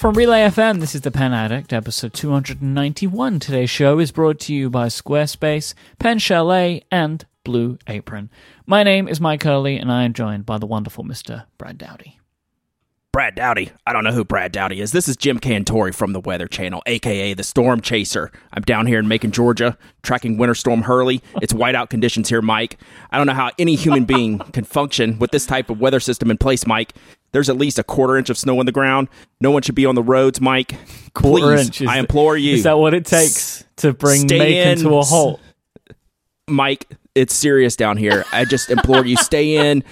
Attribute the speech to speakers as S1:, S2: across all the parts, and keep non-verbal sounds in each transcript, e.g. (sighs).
S1: From Relay FM, this is The Pen Addict, episode 291. Today's show is brought to you by Squarespace, Pen Chalet, and Blue Apron. My name is Myke Hurley, and I am joined by the wonderful Mr. Brad Dowdy.
S2: Brad Dowdy. I don't know who Brad Dowdy is. This is Jim Cantore from the Weather Channel, aka the Storm Chaser. I'm down here in Macon, Georgia, tracking Winter Storm Hurley. It's whiteout conditions here, Myke. I don't know how any human being can function with this type of weather system in place, Myke. There's at least a quarter inch of snow on the ground. No one should be on the roads, Myke. (laughs)
S1: Quarter
S2: Please,
S1: inch,
S2: I implore you.
S1: Is that what it takes to bring Macon
S2: in.
S1: to a halt? (laughs)
S2: Myke, it's serious down here. I just implore you, stay in,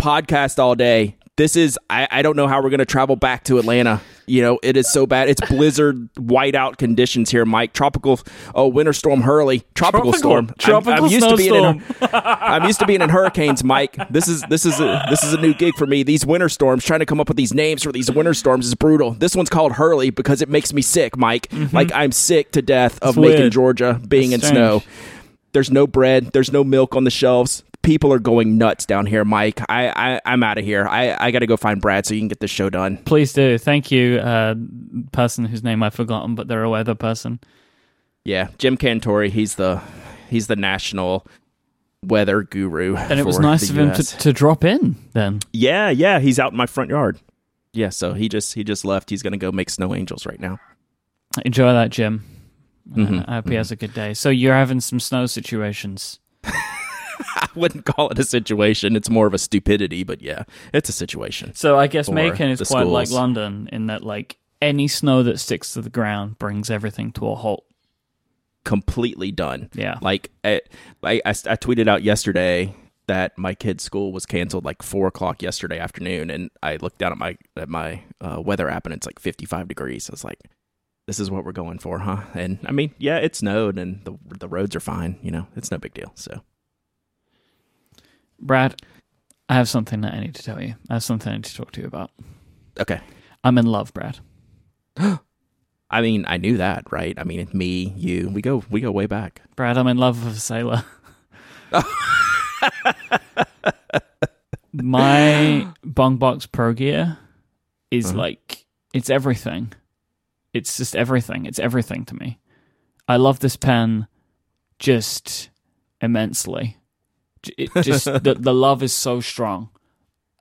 S2: podcast all day. This is, I, I don't know how we're going to travel back to Atlanta. You know, it is so bad. It's blizzard, whiteout conditions here, Myke. Tropical, oh, winter storm Hurley. Tropical,
S1: Tropical-
S2: storm. I'm-
S1: tropical
S2: I'm, used to being in,
S1: snowstorm. (laughs)
S2: I'm used to being in hurricanes, Myke. This is this is a this is a new gig for me. These winter storms, trying to come up with these names for these winter storms is brutal. This one's called Hurley because it makes me sick, Myke. Like I'm sick to death of
S1: Mm-hmm.
S2: Macon,
S1: weird.
S2: Georgia, being
S1: It's
S2: in snow. There's no bread. There's no milk on the shelves. People are going nuts down here, Myke. I, I I'm out of here. I, I got to go find Brad so you can get this show done.
S1: Please do. Thank you, uh, person whose name I've forgotten, but they're a weather person.
S2: Yeah, Jim Cantore. He's the he's the national weather guru.
S1: And it was nice of him to, to drop in then.
S2: Yeah, yeah. He's out in my front yard. Yeah, so he just he just left. He's gonna go make snow angels right now.
S1: Enjoy that, Jim.
S2: Mhm,
S1: Uh, I hope he has a good day. So you're having some snow situations. (laughs)
S2: I wouldn't call it a situation. It's more of a stupidity, but yeah, it's a situation.
S1: So I guess Macon is quite like. London in that like any snow that sticks to the ground brings everything to a halt.
S2: Completely done.
S1: Yeah.
S2: Like I, I, I I tweeted out yesterday that my kid's school was canceled like four o'clock yesterday afternoon, and I looked down at my at my uh, weather app and it's like fifty five degrees. I was like, "This is what we're going for, huh?" And I mean, yeah, it snowed and the the roads are fine. You know, it's no big deal. So
S1: Brad, I have something that I need to tell you. I have something I need to talk to you about.
S2: okay.
S1: I'm in love, Brad. (gasps)
S2: I mean, I knew that, right? I mean, it's me, you, we go, we go way back.
S1: Brad, I'm in love with a sailor. (laughs) My (gasps) Bung Box pro gear is
S2: Uh-huh.
S1: like it's everything. It's just everything. It's everything to me. I love this pen just immensely. It just (laughs) the the love is so strong.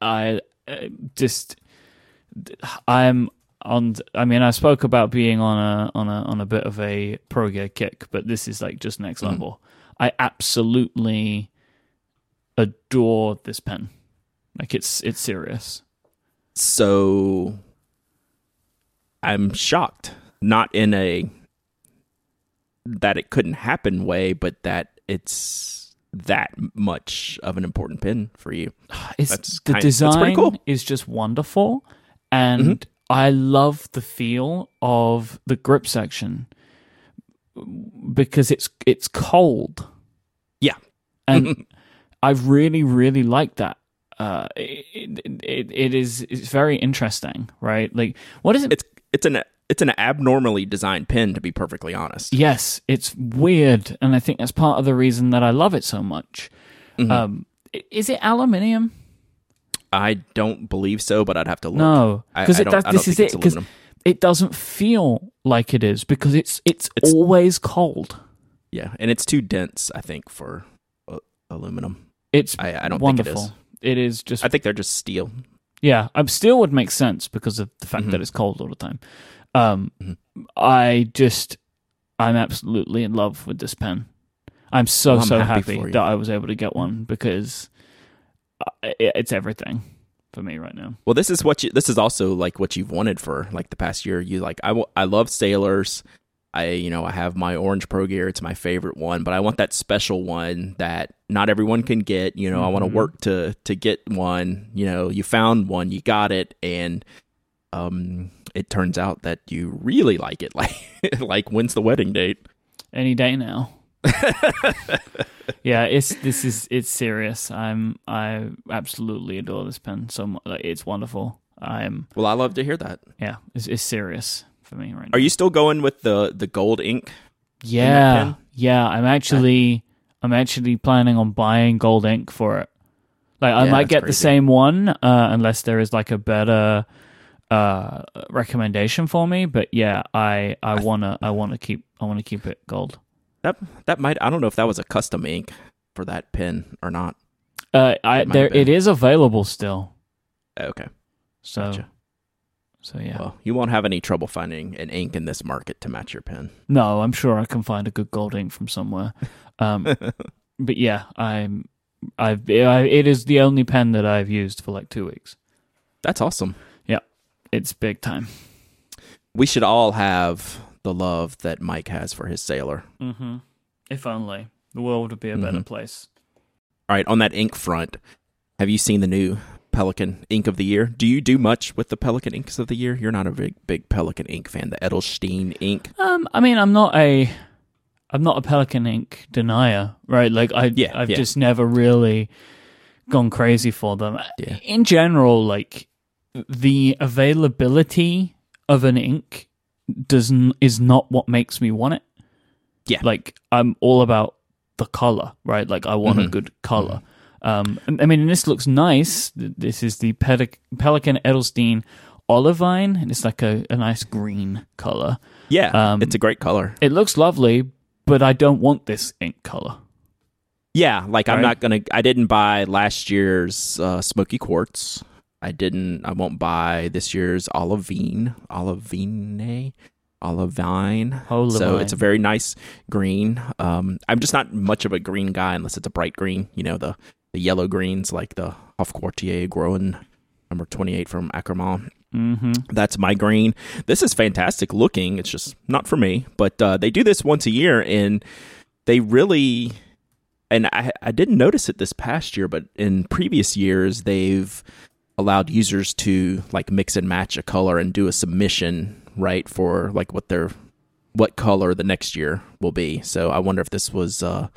S1: I uh, just I'm on. I mean, I spoke about being on a on a on a bit of a pro gear kick, but this is like just next
S2: Mhm.
S1: level. I absolutely adore this pen. Like it's it's serious.
S2: So I'm shocked, not in a that it couldn't happen way, but that it's that much of an important pin for you. (sighs)
S1: It's
S2: That's
S1: the
S2: kind- that's
S1: design
S2: pretty cool.
S1: is just wonderful, and
S2: Mm-hmm.
S1: I love the feel of the grip section because it's it's cold.
S2: Yeah.
S1: and (laughs) I really really like that. Uh, it, it, it is it's very interesting, right? Like, what is it?
S2: It's it's an it's an abnormally designed pin, to be perfectly honest.
S1: yes, it's weird, and I think that's part of the reason that I love it so much.
S2: Mhm.
S1: Um, is it aluminium?
S2: I don't believe so, but I'd have to look.
S1: No, because
S2: I don't- I don't
S1: this is it. Because it doesn't feel like it is because it's it's,
S2: It's-
S1: always cold.
S2: Yeah, and it's too dense, I think, for uh, aluminum.
S1: It's
S2: I, I don't
S1: wonderful.
S2: think it is.
S1: It is just
S2: I think they're just steel.
S1: yeah. Um, steel would make sense because of the fact
S2: Mhm.
S1: that it's cold all the time. Um,
S2: Mhm.
S1: I just I'm absolutely in love with this pen. I'm so
S2: Well, I'm
S1: so
S2: happy
S1: happy, that I was able to get one because it's everything for me right now.
S2: Well, this is what you. This is also like what you've wanted for like the past year. You like I, w- I love sailors. I you know I have my orange pro gear. It's my favorite one, but I want that special one that not everyone can get. You know, I want to work to to get one. You know, you found one, you got it, and um, it turns out that you really like it. (laughs) Like like when's the wedding date?
S1: Any day now. yeah, it's this is it's serious. I'm I absolutely adore this pen so much. Like, it's wonderful. I'm
S2: Well, I love to hear that.
S1: yeah, it's, it's serious for me right now.
S2: Are you still going with the the gold ink?
S1: Yeah,
S2: pen?
S1: yeah. I'm actually I'm actually planning on buying gold ink for it. Like I
S2: Yeah,
S1: might get the same one uh, unless there is like a better uh, recommendation for me, but yeah, I I wanna I wanna keep I wanna keep it gold.
S2: That that might I don't know if that was a custom ink for that pen or not.
S1: Uh, I there it is available still.
S2: Okay.
S1: So
S2: Gotcha.
S1: so yeah.
S2: Well, you won't have any trouble finding an ink in this market to match your pen.
S1: No, I'm sure I can find a good gold ink from somewhere. Um, (laughs) but yeah, I'm I've I, it is the only pen that I've used for like two weeks.
S2: That's awesome.
S1: It's big time.
S2: We should all have the love that Myke has for his sailor.
S1: Mm-hmm. If only the world would be a better
S2: Mhm.
S1: place.
S2: All right, on that ink front, have you seen the new Pelikan Ink of the Year? Do you do much with the Pelikan Inks of the Year? You're not a big big Pelikan Ink fan. The Edelstein ink.
S1: Um, I mean, I'm not a, I'm not a Pelikan ink denier, right? Like I,
S2: Yeah,
S1: I've
S2: yeah.
S1: just never really gone crazy for them.
S2: Yeah.
S1: In general, like the availability of an ink does n- is not what makes me want it.
S2: Yeah.
S1: like I'm all about the color, right? Like I want a
S2: Mhm.
S1: good color. Um, I mean, and this looks nice. This is the Pelic- Pelikan Edelstein Olivine, and it's like a, a nice green color.
S2: Yeah,
S1: Um,
S2: it's a great color.
S1: It looks lovely, but I don't want this ink color.
S2: Yeah, like I'm not gonna. I didn't buy last year's uh, Smoky Quartz. I didn't. I won't buy this year's Olivine, Olivine, Olivine.
S1: Olivine.
S2: So it's a very nice green. Um, I'm just not much of a green guy unless it's a bright green. You know the the yellow greens like the Hofquartier Groen number 28 from Ackerman.
S1: Mm-hmm.
S2: That's my green. This is fantastic looking. It's just not for me. But uh, they do this once a year, and they really. And I, I didn't notice it this past year, but in previous years, they've allowed users to like mix and match a color and do a submission, right, for like what their what color the next year will be. So I wonder if this was uh,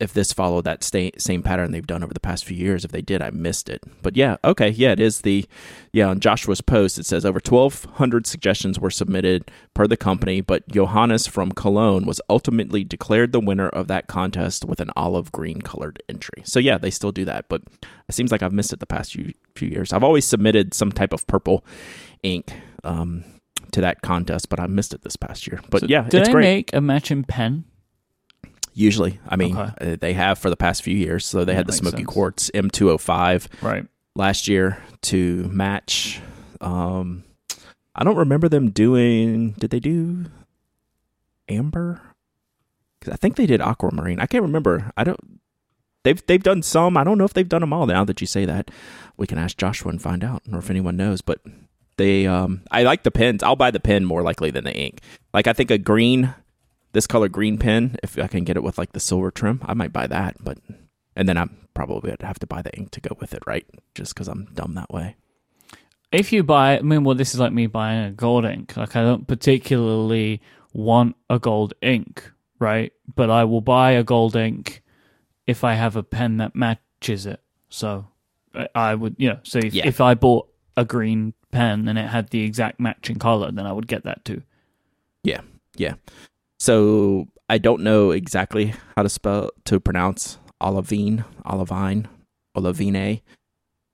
S2: if this followed that sta- same pattern they've done over the past few years. If they did, I missed it. But yeah, okay, yeah, it is the yeah, on Joshua's post, it says over 1,200 suggestions were submitted per the company, but Johannes from Cologne was ultimately declared the winner of that contest with an olive green colored entry. So, yeah, they still do that, but it seems like I've missed it the past few, few years. I've always submitted some type of purple ink um, to that contest, but I missed it this past year. But yeah,
S1: do
S2: it's
S1: they
S2: great.
S1: make a matching pen?
S2: Usually, I mean,
S1: Okay.
S2: uh, they have for the past few years. So they
S1: That
S2: had the Smoky
S1: sense.
S2: Quartz M205
S1: Right.
S2: last year to match. Um, I don't remember them doing. Did they do amber? 'Cause I think they did aquamarine. I can't remember. I don't. They've they've done some. I don't know if they've done them all. Now that you say that, we can ask Joshua and find out, or if anyone knows. But they, um, I like the pens. I'll buy the pen more likely than the ink. Like I think a green, this color green pen. If I can get it with like the silver trim, I might buy that. But and then I'm probably would have to buy the ink to go with it, right? Just because I'm dumb that way.
S1: If you buy, I mean, well, this is like me buying a gold ink. Like, I don't particularly want a gold ink, right? But I will buy a gold ink if I have a pen that matches it. So I- I would, you know, so if,
S2: Yeah.
S1: if I bought a green pen and it had the exact matching color, then I would get that too.
S2: Yeah, yeah. So I don't know exactly how to spell to pronounce olivine, olivine, olivine.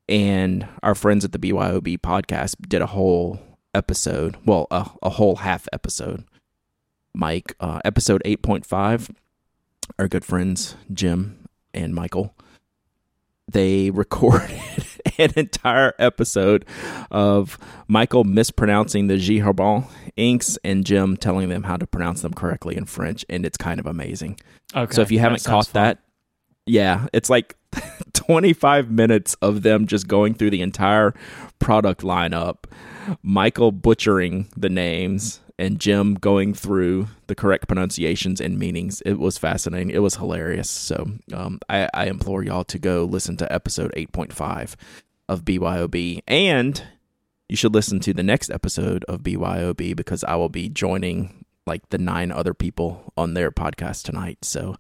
S2: And our friends at the BYOB podcast did a whole episode, well, a, a whole half episode. Myke, uh, episode 8.5, our good friends Jim and Michael, they (laughs) recorded (laughs) an entire episode of Michael mispronouncing the J. Herbin inks and Jim telling them how to pronounce them correctly in French, and it's kind of amazing.
S1: Okay.
S2: so if you haven't
S1: that
S2: caught
S1: fun.
S2: that, yeah, it's like (laughs) 25 minutes of them just going through the entire product lineup, Michael butchering the names, and Jim going through the correct pronunciations and meanings. It was fascinating. It was hilarious. So um, I, I implore y'all to go listen to episode 8.5 of BYOB. And you should listen to the next episode of BYOB because I will be joining like the nine other people on their podcast tonight. So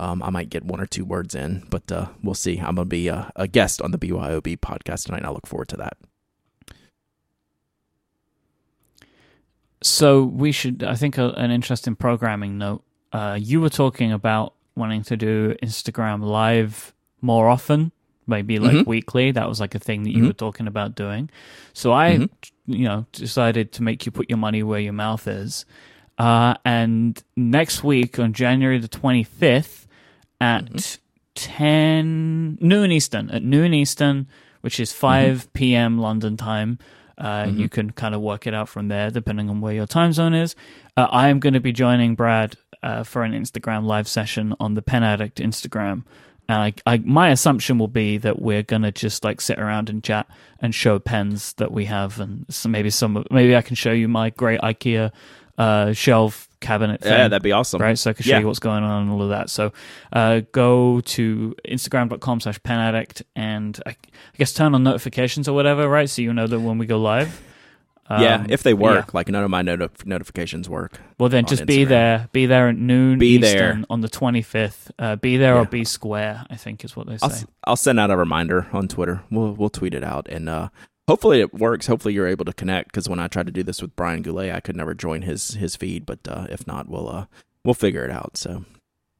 S2: um, I might get one or two words in, but uh, we'll see. I'm going to be a, a guest on the BYOB podcast tonight. I look forward to that.
S1: So we should, I think, a, an interesting programming note. Uh, you were talking about wanting to do Instagram live more often, maybe like
S2: Mhm.
S1: weekly. That was like a thing that you
S2: Mhm.
S1: were talking about doing. So I
S2: Mhm.
S1: you know, decided to make you put your money where your mouth is. Uh, and next week on January the 25th at
S2: Mm-hmm.
S1: 10 noon Eastern, at noon Eastern, which is 5 p.m. London time. Uh, You can kind of work it out from there, depending on where your time zone is. Uh, I am going to be joining Brad uh, for an Instagram live session on the Pen Addict Instagram. And I, I, my assumption will be that we're gonna just like sit around and chat and show pens that we have, and so maybe some, maybe I can show you my great IKEA uh, shelf cabinet. Thing
S2: Yeah, that'd be awesome.
S1: right? So I can show
S2: Yeah.
S1: you what's going on and all of that. So uh, go to instagram.com slash pen addict and I, I guess turn on notifications or whatever, right? So you know that when we go live.
S2: yeah,
S1: Um,
S2: if they work,
S1: yeah.
S2: like none of my notif- notifications work.
S1: Well, then just be there. Be there at noon
S2: Be
S1: Eastern
S2: there.
S1: on the 25th. Uh, be there or be square, I think is what they
S2: I'll,
S1: say.
S2: s- I'll send out a reminder on Twitter. We'll we'll tweet it out, and uh, hopefully it works. Hopefully you're able to connect. Because when I tried to do this with Brian Goulet, I could never join his his feed. But uh, if not, we'll uh, we'll figure it out. So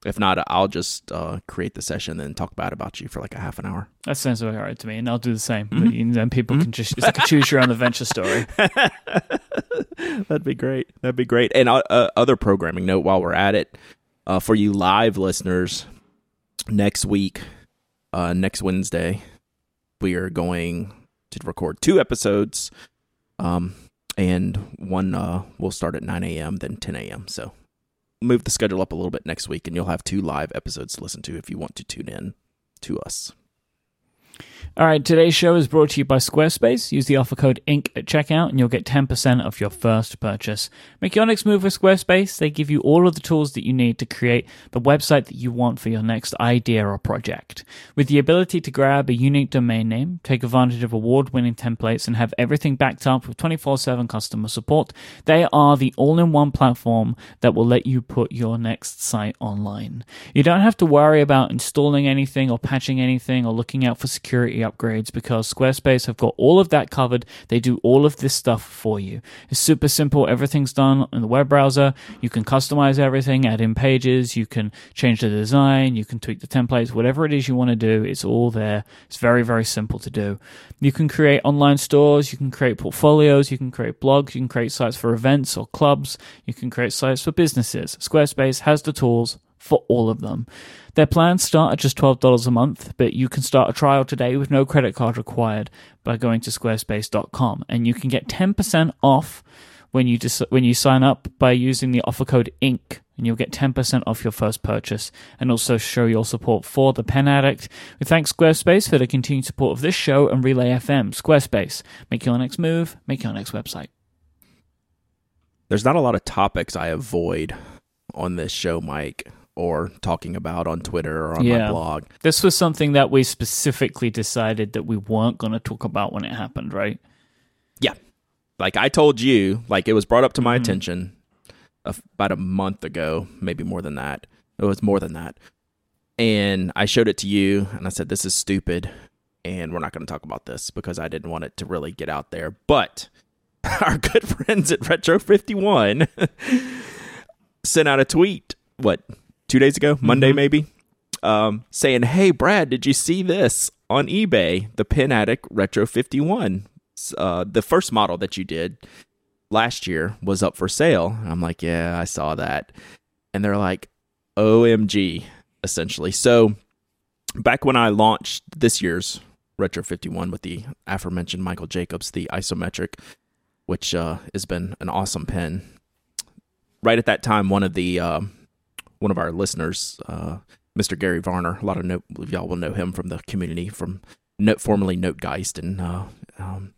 S2: if not, I'll just uh, create the session and then talk bad about you for like a half an hour.
S1: That sounds all right to me, and I'll do the same.
S2: Mhm.
S1: But then people can just, like choose your own adventure story. (laughs)
S2: That'd be great. That'd be great. And uh, uh, other programming note while we're at it, uh, for you live listeners, next week, uh, next Wednesday, we are going to record two episodes, um, and one uh, will start at 9 a.m., then 10 a.m. So move the schedule up a little bit next week, and you'll have two live episodes to listen to if you want to tune in to us.
S1: All right, today's show is brought to you by Squarespace. Use the offer code INC at checkout and you'll get 10% off your first purchase. Make your next move with Squarespace. They give you all of the tools that you need to create the website that you want for your next idea or project. With the ability to grab a unique domain name, take advantage of award winning templates, and have everything backed up with 24 7 customer support, they are the all in one platform that will let you put your next site online. You don't have to worry about installing anything or patching anything or looking out for security upgrades because Squarespace have got all of that covered. They do all of this stuff for you. It's super simple. Everything's done in the web browser. You can customize everything, add in pages, you can change the design, you can tweak the templates, whatever it is you want to do, it's all there. It's very, very simple to do. You can create online stores, you can create portfolios, you can create blogs, you can create sites for events or clubs, you can create sites for businesses. Squarespace has the tools for all of them. Their plans start at just $12 a month, but you can start a trial today with no credit card required by going to squarespace.com and you can get 10% off when you dis- when you sign up by using the offer code INC and you'll get 10% off your first purchase and also show your support for the Pen Addict. We thank Squarespace for the continued support of this show and Relay FM. Squarespace, make your next move, make your next website.
S2: there's not a lot of topics I avoid on this show, Myke, or talking about on Twitter or on my blog.
S1: This was something that we specifically decided that we weren't going to talk about when it happened, right?
S2: Yeah. Like I told you, like it was brought up to my
S1: Mhm.
S2: attention about a month ago, maybe more than that. It was more than that. And I showed it to you and I said, this is stupid. And we're not going to talk about this because I didn't want it to really get out there. But (laughs) our good friends at Retro 51 (laughs) sent out a tweet, what, two days ago, Monday
S1: Mhm.
S2: maybe, um, saying, Hey, Brad, did you see this on eBay? The Pen Addict Retro 51. Uh, the first model that you did last year was up for sale. And I'm like, Yeah, I saw that. And they're like, OMG, essentially. So back when I launched this year's Retro 51 with the aforementioned Michael Jacobs, the isometric, which uh, has been an awesome pen. Right at that time, one of the um, one of our listeners, uh, Mr. Gary Varner, a lot of note, y'all will know him from the community from note, formerly Notegeist, and uh, um,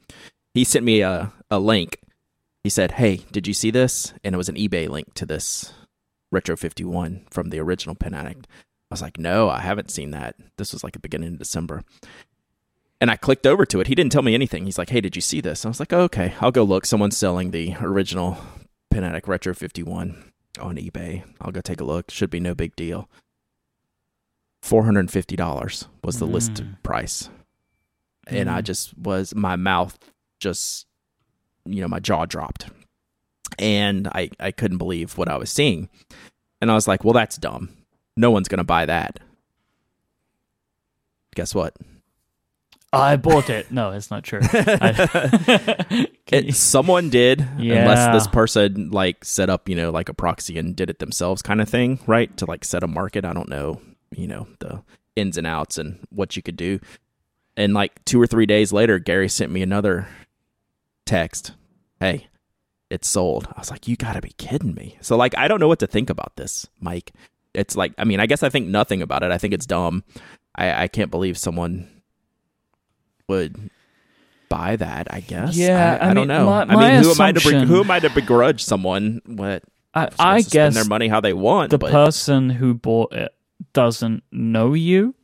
S2: he sent me a, a link. He said, "Hey, did you see this?" And it was an eBay link to this Retro 51 from the original Pen Addict. I was like, "No, I haven't seen that." This was like the beginning of December. And I clicked over to it. He didn't tell me anything. He's like, "Hey, did you see this?" I was like, oh, "Okay, I'll go look. Someone's selling the original Pen Addict Retro 51 on eBay. I'll go take a look. Should be no big deal." Four hundred and fifty dollars was the listed
S1: Mm.
S2: price, and I
S1: Mm.
S2: just was my mouth just, you know, my jaw dropped, and I I couldn't believe what I was seeing, and I was like, "Well, that's dumb. No one's gonna buy that." Guess what?
S1: I bought it. No, it's not true. (laughs) I- (laughs)
S2: It, someone did,
S1: Yeah.
S2: unless this person like set up, you know, like a proxy and did it themselves, kind of thing, right? To like set a market. I don't know, you know, the ins and outs and what you could do. And like two or three days later, Gary sent me another text. Hey, it's sold. I was like, you gotta be kidding me. So like, I don't know what to think about this, Mike. It's like, I mean, I guess I think nothing about it. I think it's dumb. I, I can't believe someone would buy that. I guess.
S1: Yeah,
S2: I,
S1: I
S2: I,
S1: mean,
S2: don't know.
S1: my-
S2: I mean, who am I to who am I to begrudge someone what
S1: I, I guess
S2: spend their money how they want?
S1: the
S2: but
S1: person who bought it doesn't know you.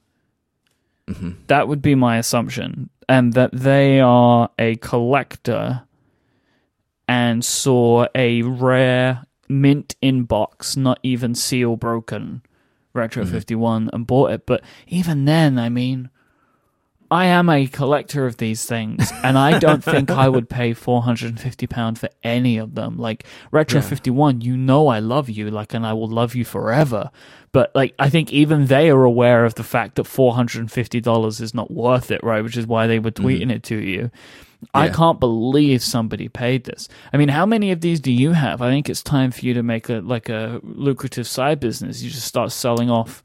S2: Mhm.
S1: That would be my assumption, and that they are a collector and saw a rare mint in box, not even seal broken Retro 51 and bought it. But even then, I mean, I am a collector of these things, and I don't (laughs) think I would pay four hundred and fifty pound for any of them. Like Retro Fifty One, you know I love you, like, and I will love you forever. But like, I think even they are aware of the fact that four hundred and fifty dollars is not worth it, right? Which is why they were mm-hmm. tweeting it to you. I can't believe somebody paid this. I mean, how many of these do you have? I think it's time for you to make a like a lucrative side business. You just start selling off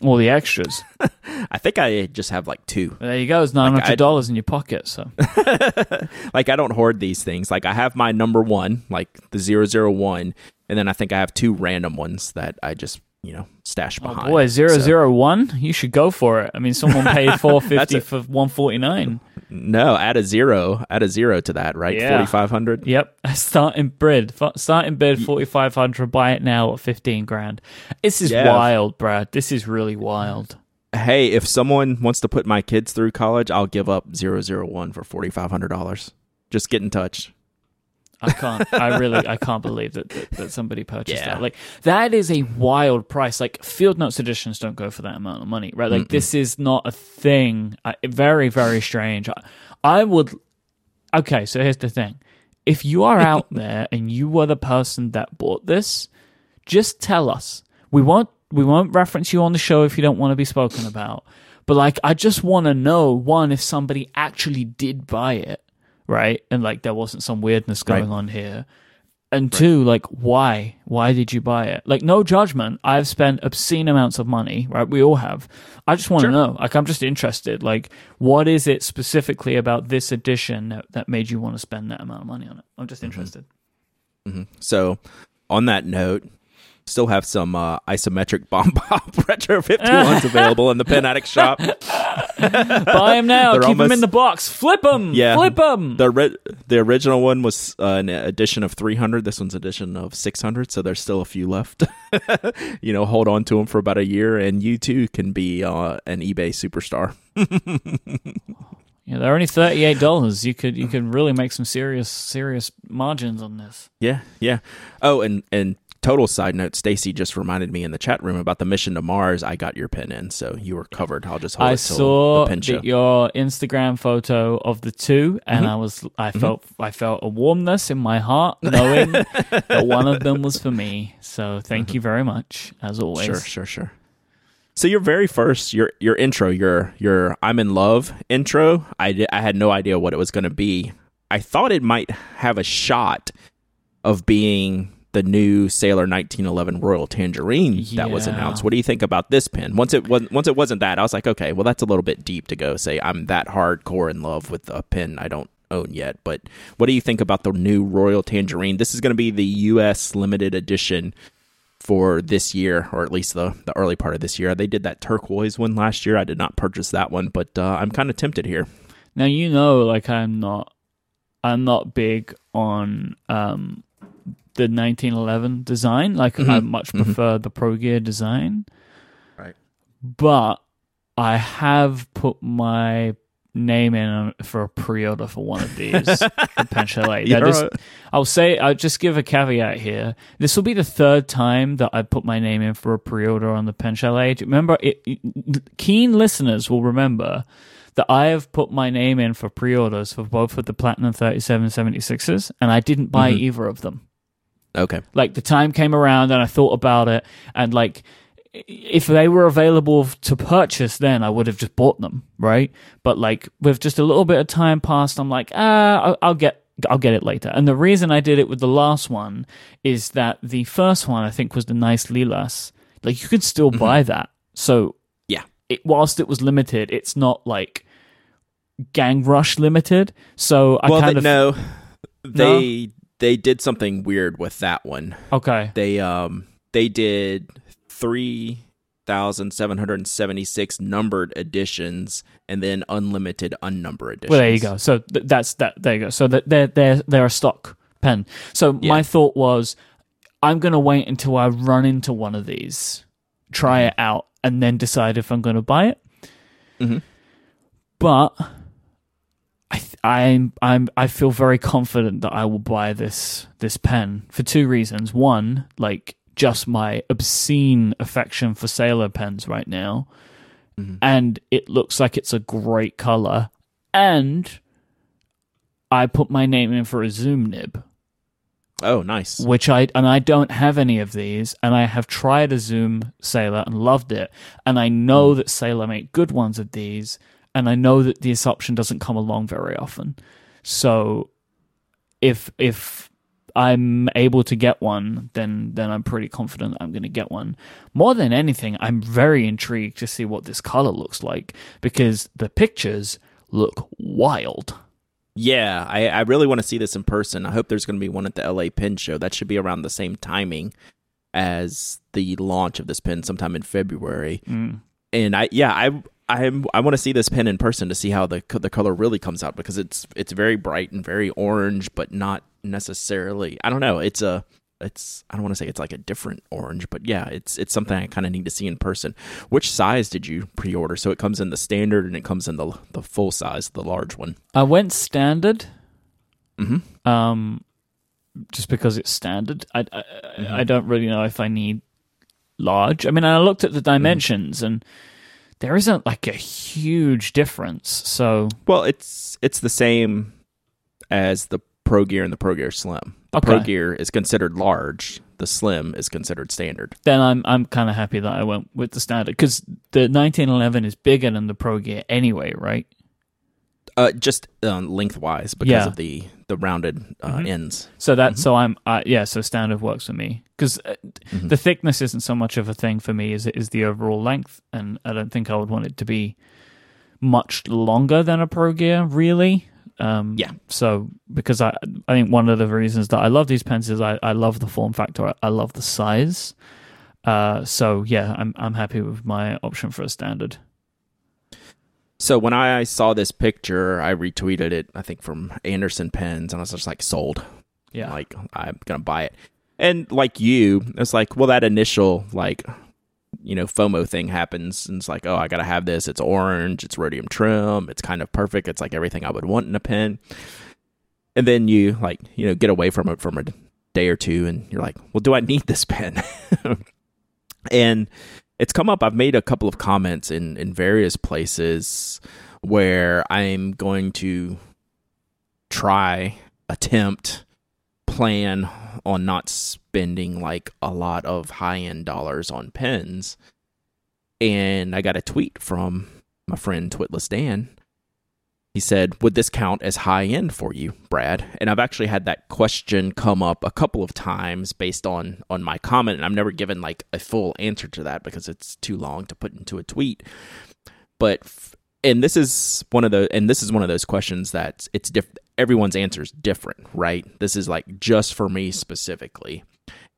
S1: all the extras. (laughs)
S2: I think I just have like two.
S1: There you go. It's nine hundred dollars in your pocket. So (laughs)
S2: like I don't hoard these things. Like I have my number one, like the 001, and then I think I have two random ones that I just you know stash
S1: Oh
S2: behind.
S1: boy, zero
S2: So-
S1: zero one. You should go for it. I mean, someone paid (laughs) four fifty for one forty nine.
S2: No, add a zero, add a zero to that, right?
S1: Yeah.
S2: Forty five hundred.
S1: Yep, (laughs) starting bid, starting bid forty five hundred. Buy it now at fifteen grand. This is
S2: Yeah.
S1: wild, Brad. This is really wild.
S2: Hey, if someone wants to put my kids through college, I'll give up 001 for forty five hundred dollars. Just get in touch.
S1: I can't. I really. I can't believe that that, that somebody purchased
S2: Yeah.
S1: that. Like that is a wild price. Like field notes editions don't go for that amount of money, right? Like this is not a thing. I, very very strange. I, I would. Okay, so here's the thing. If you are (laughs) out there and you were the person that bought this, just tell us. We won't. We won't reference you on the show if you don't want to be spoken about. But like, I just want to know one if somebody actually did buy it, right? And like, there wasn't some weirdness going
S2: Right.
S1: on here. And two, like, why? Why did you buy it? Like, no judgment. I've spent obscene amounts of money, right? We all have. I just want to know. Like, I'm just interested. Like, what is it specifically about this edition that, that made you want to spend that amount of money on it? I'm just interested.
S2: mm-hmm So, on that note, still have some uh, isometric bomb (laughs) pop retro 51s available in the Pen Addict shop. (laughs)
S1: Buy them now. (laughs)
S2: They're
S1: Keep them in the box. Flip them.
S2: Yeah.
S1: Flip them.
S2: The ri- the original one was uh, an edition of 300. This one's edition of 600. So there's still a few left. you know, hold on to them for about a year, and you too can be uh, an eBay superstar.
S1: Yeah, they're only thirty eight dollars. You could you could really make some serious serious margins on this.
S2: Yeah, yeah. Oh, and and total side note, Stacy just reminded me in the chat room about the mission to Mars. I got your pin in, so you were covered. I'll just hold
S1: I
S2: it
S1: saw
S2: the
S1: your Instagram photo of the two, and
S2: Mm-hmm.
S1: I was I felt I felt a warmness in my heart knowing (laughs) that one of them was for me. So thank you very much, as always.
S2: Mm-hmm. Sure, sure, sure. So your very first your your intro, your your I'm in love intro, I di- I had no idea what it was going to be. I thought it might have a shot of being the new Sailor 1911 Royal Tangerine that was announced. What do you think about this pin? Once it was once it wasn't that, I was like, okay, well that's a little bit deep to go say I'm that hardcore in love with a pin I don't own yet. But what do you think about the new Royal Tangerine? This is going to be the US limited edition for this year, or at least the, the early part of this year. They did that turquoise one last year. I did not purchase that one, but uh, I'm kind of tempted here.
S1: Now you know, like I'm not, I'm not big on um the 1911 design. Like I mm-hmm. much mm-hmm. prefer the Pro Gear design.
S2: Right.
S1: But I have put my name in for a pre-order for one of these (laughs) at Pen Chalet. Now,
S2: You're
S1: this-
S2: a-
S1: I'll say I'll just give a caveat here. This will be the third time that I put my name in for a pre-order on the Pen Chalet. Remember, it, it- keen listeners will remember that I have put my name in for pre-orders for both of the Platinum 3776s, and I didn't buy mm-hmm. either of them
S2: Okay.
S1: like the time came around and I thought about it and like if they were available to purchase then I would have just bought them right but like with just a little bit of time passed I'm like ah I'll, I'll get I'll get it later. And the reason I did it with the last one is that the first one I think was the nice Lilas. Like you could still buy that. So
S2: Yeah.
S1: it whilst it was limited, it's not like Gang Rush limited. So I
S2: well,
S1: kind
S2: they,
S1: of
S2: no, they they did something weird with that one.
S1: okay.
S2: They um they did three thousand seven hundred and seventy six numbered editions and then unlimited unnumbered editions.
S1: Well, there you go. So th- that's that. There you go. So that they're they're they're a stock pen. So
S2: Yeah.
S1: my thought was, I'm gonna wait until I run into one of these, try it out, and then decide if I'm gonna buy it.
S2: Mhm.
S1: But I'm I'm I feel very confident that I will buy this this pen for two reasons. One, like just my obscene affection for sailor pens right now mm-hmm. and it looks like it's a great color. And I put my name in for a zoom nib,
S2: Oh, nice.
S1: which I and I don't have any of these, and I have tried a zoom sailor and loved it, and I know mm. that Sailor make good ones of these, and I know that this option doesn't come along very often. So if if I'm able to get one, then then I'm pretty confident I'm going to get one. More than anything, I'm very intrigued to see what this color looks like because the pictures look wild.
S2: Yeah, I, I really want to see this in person. I hope there's going to be one at the LA Pen Show. That should be around the same timing as the launch of this pin, sometime in February.
S1: Mm.
S2: And I, yeah, I, I, I want to see this pen in person to see how the the color really comes out because it's it's very bright and very orange, but not necessarily. I don't know. It's a it's I don't want to say it's like a different orange, but yeah, it's it's something I kind of need to see in person. Which size did you pre-order? So it comes in the standard and it comes in the the full size, the large one.
S1: I went standard,
S2: Mm-hmm.
S1: um, just because it's standard. I, I I don't really know if I need large. I mean, I looked at the dimensions and there isn't like a huge difference. So
S2: Well, it's it's the same as the Pro Gear and the Pro Gear Slim. The Pro Gear is considered large. The Slim is considered standard.
S1: then I'm I'm kind of happy that I went with the standard because the 1911 is bigger than the Pro Gear anyway, right?
S2: Uh, just um, lengthwise because
S1: Yeah.
S2: of the the rounded uh,
S1: Mhm.
S2: ends.
S1: So that so I'm uh, yeah, so standard works for me because uh,
S2: Mhm.
S1: the thickness isn't so much of a thing for me as it is the overall length, and I don't think I would want it to be much longer than a Pro Gear, really. Um,
S2: Yeah.
S1: So because I I think one of the reasons that I love these pens is I, I love the form factor, I, I love the size. Uh, so yeah, I'm I'm happy with my option for a standard.
S2: So when I saw this picture, I retweeted it. I think from Anderson Pens, and I was just like sold.
S1: Yeah.
S2: like I'm gonna buy it. And like you, it's like, well, that initial like, you know, FOMO thing happens, and it's like, oh, I gotta have this. It's orange. It's rhodium trim. It's kind of perfect. It's like everything I would want in a pen. And then you like, you know, get away from it from a day or two, and you're like, well, do I need this pen? (laughs) and it's come up. I've made a couple of comments in in various places where I'm going to try attempt plan on not spending like a lot of high end dollars on pens. And I got a tweet from my friend Twitless Dan. He said, Would this count as high end for you, Brad? And I've actually had that question come up a couple of times based on on my comment, and I've never given like a full answer to that because it's too long to put into a tweet. But and this is one of the and this is one of those questions that it's diff everyone's answer is different right this is like just for me specifically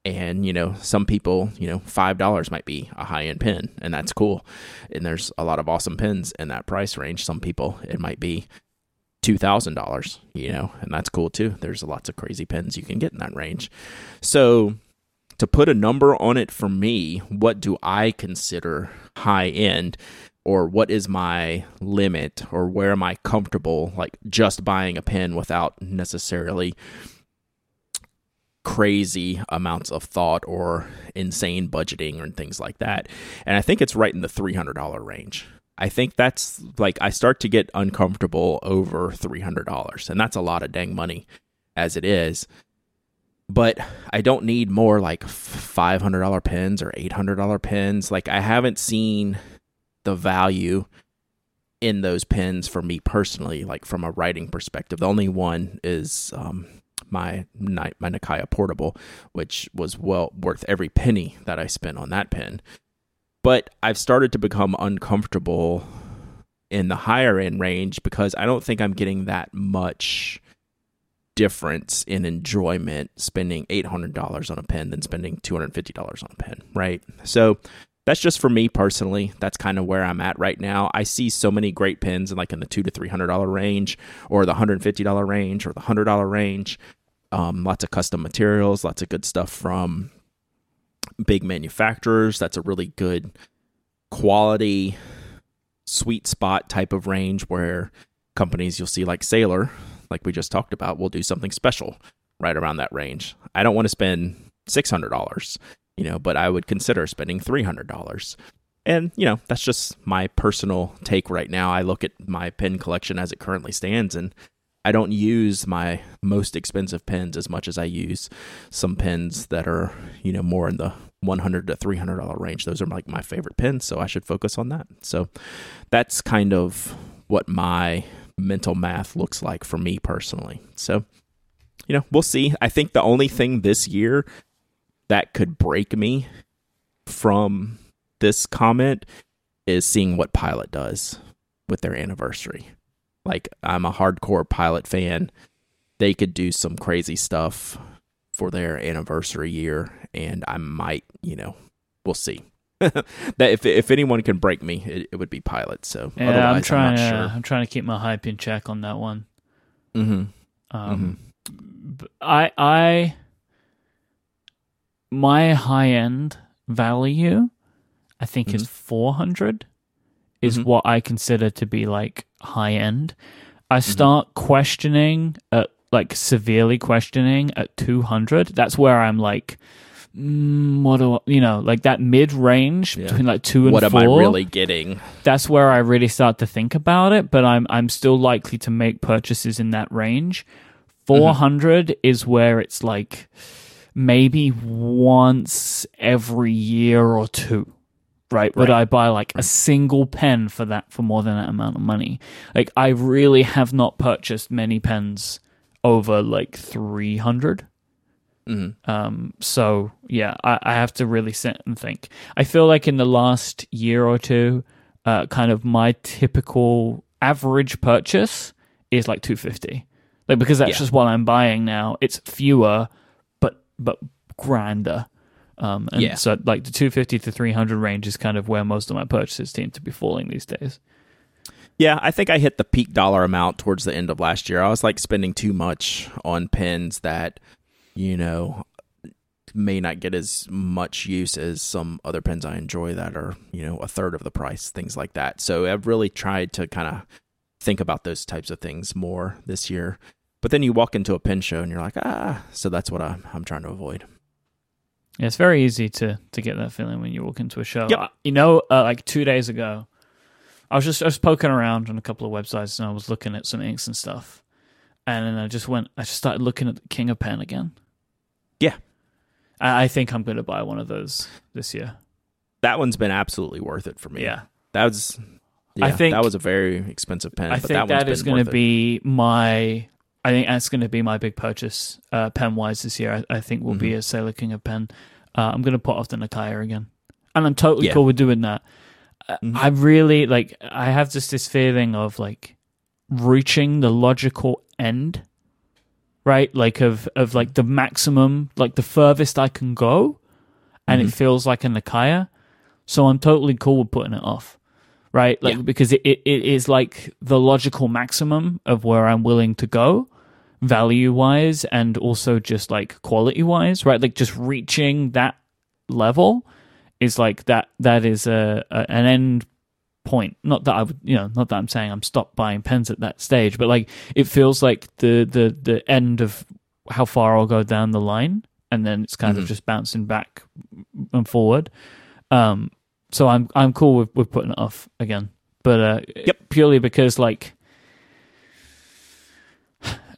S2: and you know some people you know five dollars might be a high end pen and that's cool. And there's a lot of awesome pens in that price range. Some people it might be two thousand dollars you know and that's cool too. There's lots of crazy pens you can get in that range. So to put a number on it for me what do i consider high end or what is my limit? Or where am I comfortable like just buying a pen without necessarily crazy amounts of thought or insane budgeting or things like that. And I think it's right in the $300 range. I think that's like I start to get uncomfortable over $300 and that's a lot of dang money as it is. But I don't need more like $500 pens or $800 pens. Like I haven't seen the value in those pens for me personally, like from a writing perspective. The only one is um, my my Nakaya Portable, which was well worth every penny that I spent on that pen. But I've started to become uncomfortable in the higher end range because I don't think I'm getting that much difference in enjoyment spending $800 on a pen than spending $250 on a pen, right? So that's just for me personally. That's kind of where I'm at right now. I see so many great pens in like in the two to three hundred dollar range, or the hundred fifty dollar range, or the hundred dollar range. Um, lots of custom materials, lots of good stuff from big manufacturers. That's a really good quality, sweet spot type of range where companies you'll see like Sailor, like we just talked about, will do something special right around that range. I don't want to spend six hundred dollars you know, but I would consider spending $300. And, you know, that's just my personal take right now. I look at my pen collection as it currently stands and I don't use my most expensive pens as much as I use some pens that are, you know, more in the 100 to 300 dollar range. Those are like my favorite pens, so I should focus on that. So that's kind of what my mental math looks like for me personally. So, you know, we'll see. I think the only thing this year that could break me from this comment is seeing what Pilot does with their anniversary. Like, I'm a hardcore Pilot fan. They could do some crazy stuff for their anniversary year, and I might, you know, we'll see. (laughs) that if if anyone can break me, it, it would be Pilot. So
S1: yeah, I'm trying. I'm, to, sure. I'm trying to keep my hype in check on that one.
S2: Mm-hmm.
S1: Um, mm-hmm. I I my high end value, I think, mm-hmm. is 400, is mm-hmm. what I consider to be like high end. I mm-hmm. start mm-hmm. questioning at like severely questioning at 200. That's where I'm like, mm, what do I, you know, like that mid range yeah. between like two and
S2: what
S1: four.
S2: am I really getting?
S1: That's where I really start to think about it. But I'm I'm still likely to make purchases in that range. 400 mm-hmm. is where it's like maybe once every year or two right? Would I buy like a single pen for that for more than that amount of money? Like I really have not purchased many pens over like 300.
S2: Mm-hmm.
S1: Um, so yeah, I, I, have to really sit and think. I feel like in the last year or two, uh, kind of my typical average purchase is like 250. Like because that's yeah. just what I'm buying now. It's fewer but but grander. Um, and yeah. so like the 250 to 300 range is kind of where most of my purchases seem to be falling these days.
S2: Yeah, I think I hit the peak dollar amount towards the end of last year. I was like spending too much on pens that, you know, may not get as much use as some other pens I enjoy that are, you know, a third of the price, things like that. So I've really tried to kind of think about those types of things more this year. But then you walk into a pen show and you're like, ah, so that's what I'm, I'm trying to avoid.
S1: Yeah, it's very easy to to get that feeling when you walk into a show.
S2: Yep.
S1: You know, uh, like two days ago, I was just I was poking around on a couple of websites and I was looking at some inks and stuff, and then I just went. I just started looking at the King of Pen again.
S2: Yeah,
S1: I, I think I'm going to buy one of those this year.
S2: That one's been absolutely worth it for me.
S1: Yeah,
S2: that was. Yeah, I think that was a very expensive pen.
S1: I
S2: think
S1: that,
S2: that
S1: is going to be my I think that's going to be my big purchase uh, pen wise this year. I, I think will mm-hmm. be a Sailor King of Pen. Uh, I'm going to put off the Nakaya again, and I'm totally yeah. cool with doing that. Uh, mm-hmm. I really like. I have just this feeling of like reaching the logical end, right? Like of of like the maximum, like the furthest I can go, and mm-hmm. it feels like a Nakaya. So I'm totally cool with putting it off right? Like yeah. because it, it, it is like the logical maximum of where I'm willing to go value wise and also just like quality wise, right? Like just reaching that level is like that that is a, a an end point. Not that I would, you know, not that I'm saying I'm stopped buying pens at that stage, but like it feels like the the the end of how far I'll go down the line, and then it's kind mm-hmm. of just bouncing back and forward. Um, so I'm I'm cool with with putting it off again, but uh,
S2: yep,
S1: purely because like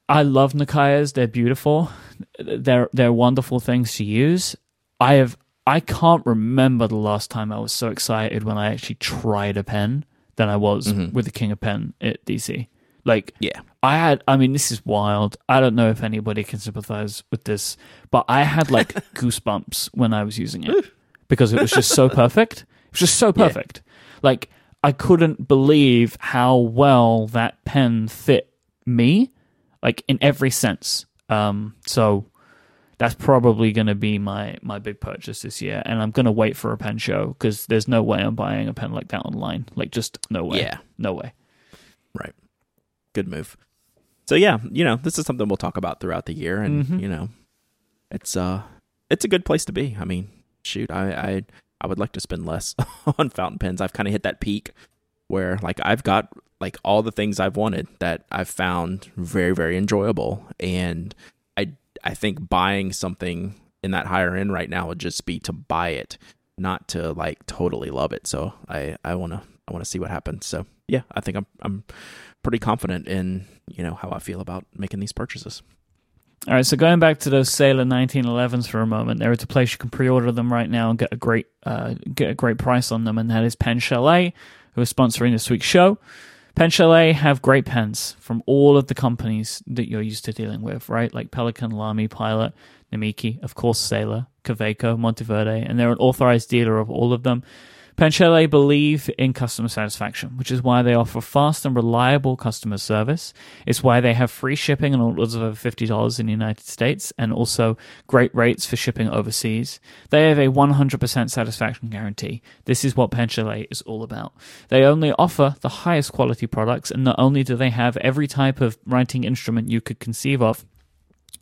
S1: I love Nakayas. They're beautiful. They're they're wonderful things to use. I have I can't remember the last time I was so excited when I actually tried a pen than I was mm-hmm. with the King of Pen at DC. Like,
S2: Yeah.
S1: I had, I mean, this is wild. I don't know if anybody can sympathize with this, but I had like (laughs) goosebumps when I was using it because it was just so (laughs) perfect. It was just so perfect. Like, I couldn't believe how well that pen fit me, like in every sense. Um, so that's probably going to be my my big purchase this year, and I'm going to wait for a pen show because there's no way I'm buying a pen like that online. Like, just no way.
S2: Yeah.
S1: no way.
S2: Right. Good move. So yeah, you know, this is something we'll talk about throughout the year and you know, it's uh it's a good place to be. I mean, shoot, I I I would like to spend less (laughs) on fountain pens. I've kind of hit that peak where like I've got like all the things I've wanted that I've found very very enjoyable and I I think buying something in that higher end right now would just be to buy it, not to like totally love it. So I I want to I want to see what happens. So yeah, I think I'm I'm pretty confident in you know how I feel about making these purchases.
S1: All right, so going back to those Sailor 1911s for a moment, there is a place you can pre-order them right now and get a great uh, get a great price on them, and that is Pen Chalet, who is sponsoring this week's show. Pen Chalet have great pens from all of the companies that you're used to dealing with, right? Like Pelikan, Lamy, Pilot, Namiki, of course, Sailor, Kaweco, Monteverde, and they're an authorized dealer of all of them. Pen Chalet believe in customer satisfaction, which is why they offer fast and reliable customer service. It's why they have free shipping on orders of over $50 in the United States and also great rates for shipping overseas. They have a 100% satisfaction guarantee. This is what Pen Chalet is all about. They only offer the highest quality products, and not only do they have every type of writing instrument you could conceive of,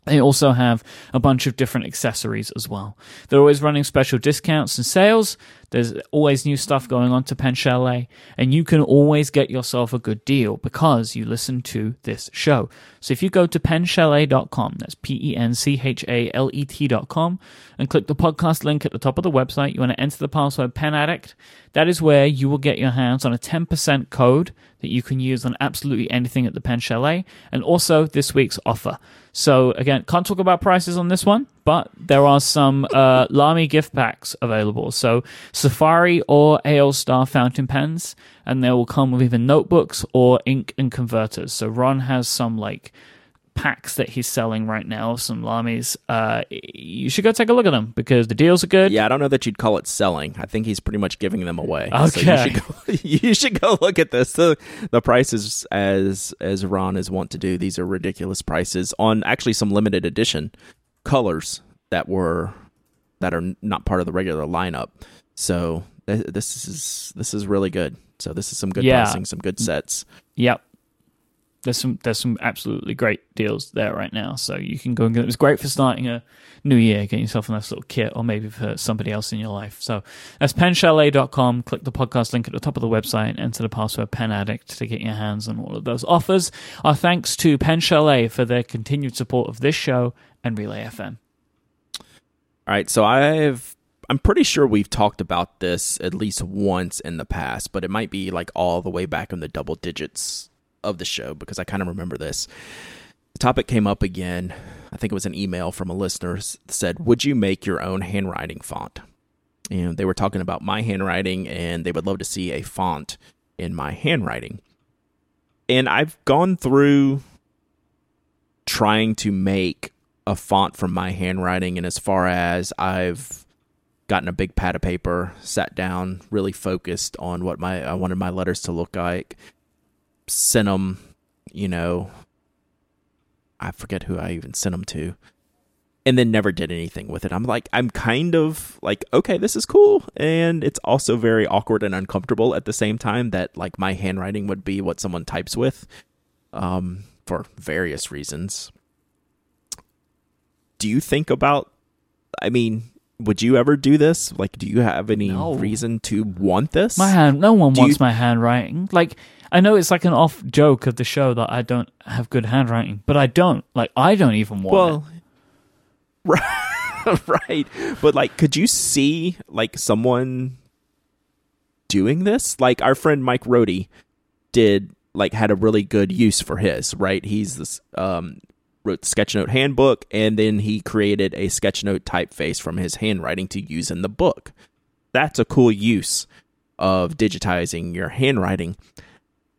S1: they also have a bunch of different accessories as well. They're always running special discounts and sales. There's always new stuff going on to Pen Chalet, and you can always get yourself a good deal because you listen to this show. So if you go to penchalet.com, that's P E N C H A L E T.com, and click the podcast link at the top of the website, you want to enter the password Pen Addict. That is where you will get your hands on a 10% code that you can use on absolutely anything at the Pen Chalet, and also this week's offer. So again, can't talk about prices on this one, but there are some uh, Lamy gift packs available. So Safari or AL Star fountain pens, and they will come with either notebooks or ink and converters. So Ron has some like packs that he's selling right now, some Lamies. Uh, you should go take a look at them because the deals are good.
S2: Yeah, I don't know that you'd call it selling. I think he's pretty much giving them away. So
S1: Okay.
S2: you should go, (laughs) you should go look at this. The the prices as as Ron is wont to do. These are ridiculous prices on actually some limited edition colors that were that are not part of the regular lineup. So th- this is this is really good. So this is some good
S1: Yeah.
S2: pricing, some good mm. sets.
S1: Yep. There's some there's some absolutely great deals there right now, so you can go and get it. It's great for starting a new year, getting yourself a nice little kit, or maybe for somebody else in your life. So that's penchalet.com. Click the podcast link at the top of the website enter the password Pen Addict to get your hands on all of those offers. Our thanks to Pen Chalet for their continued support of this show and Relay FM.
S2: All right, so I've I'm pretty sure we've talked about this at least once in the past, but it might be like all the way back in the double digits of the show because I kind of remember this. The topic came up again. I think it was an email from a listener said, "Would you make your own handwriting font?" And they were talking about my handwriting and they would love to see a font in my handwriting. And I've gone through trying to make a font from my handwriting and as far as I've gotten a big pad of paper, sat down, really focused on what my I wanted my letters to look like, sent them, you know, I forget who I even sent them to. And then never did anything with it. I'm like, I'm kind of like, okay, this is cool. And it's also very awkward and uncomfortable at the same time that like my handwriting would be what someone types with um, for various reasons do you think about i mean would you ever do this like do you have any
S1: No.
S2: reason to want this
S1: My hand, no one
S2: Do
S1: wants
S2: you-
S1: my handwriting. Like, I know it's like an off joke of the show that I don't have good handwriting, but I don't. Like, I don't even want it.
S2: well right, (laughs) right but like could you see like someone doing this like our friend mike Rohde did like had a really good use for his right he's this um wrote the sketchnote handbook and then he created a sketchnote typeface from his handwriting to use in the book that's a cool use of digitizing your handwriting,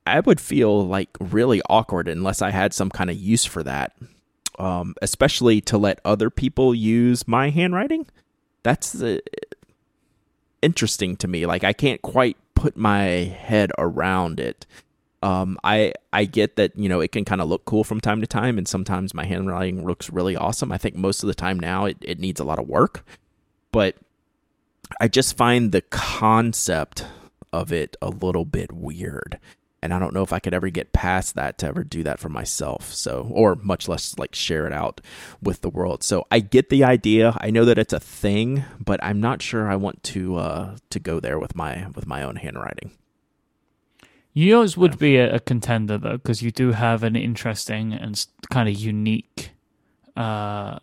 S2: I would feel like really awkward unless I had some kind of use for that. Um, especially to let other people use my handwriting. That's uh, interesting to me. Like I can't quite put my head around it. Um, I I get that you know it can kind of look cool from time to time, and sometimes my handwriting looks really awesome. I think most of the time now it, it needs a lot of work, but I just find the concept of it a little bit weird and I don't know if I could ever get past that to ever do that for myself. So, or much less like share it out with the world. So, I get the idea. I know that it's a thing, but I'm not sure I want to uh, to go there with my with my own handwriting.
S1: Yours would yeah. be a, a, contender though, because you do have an interesting and kind of unique uh,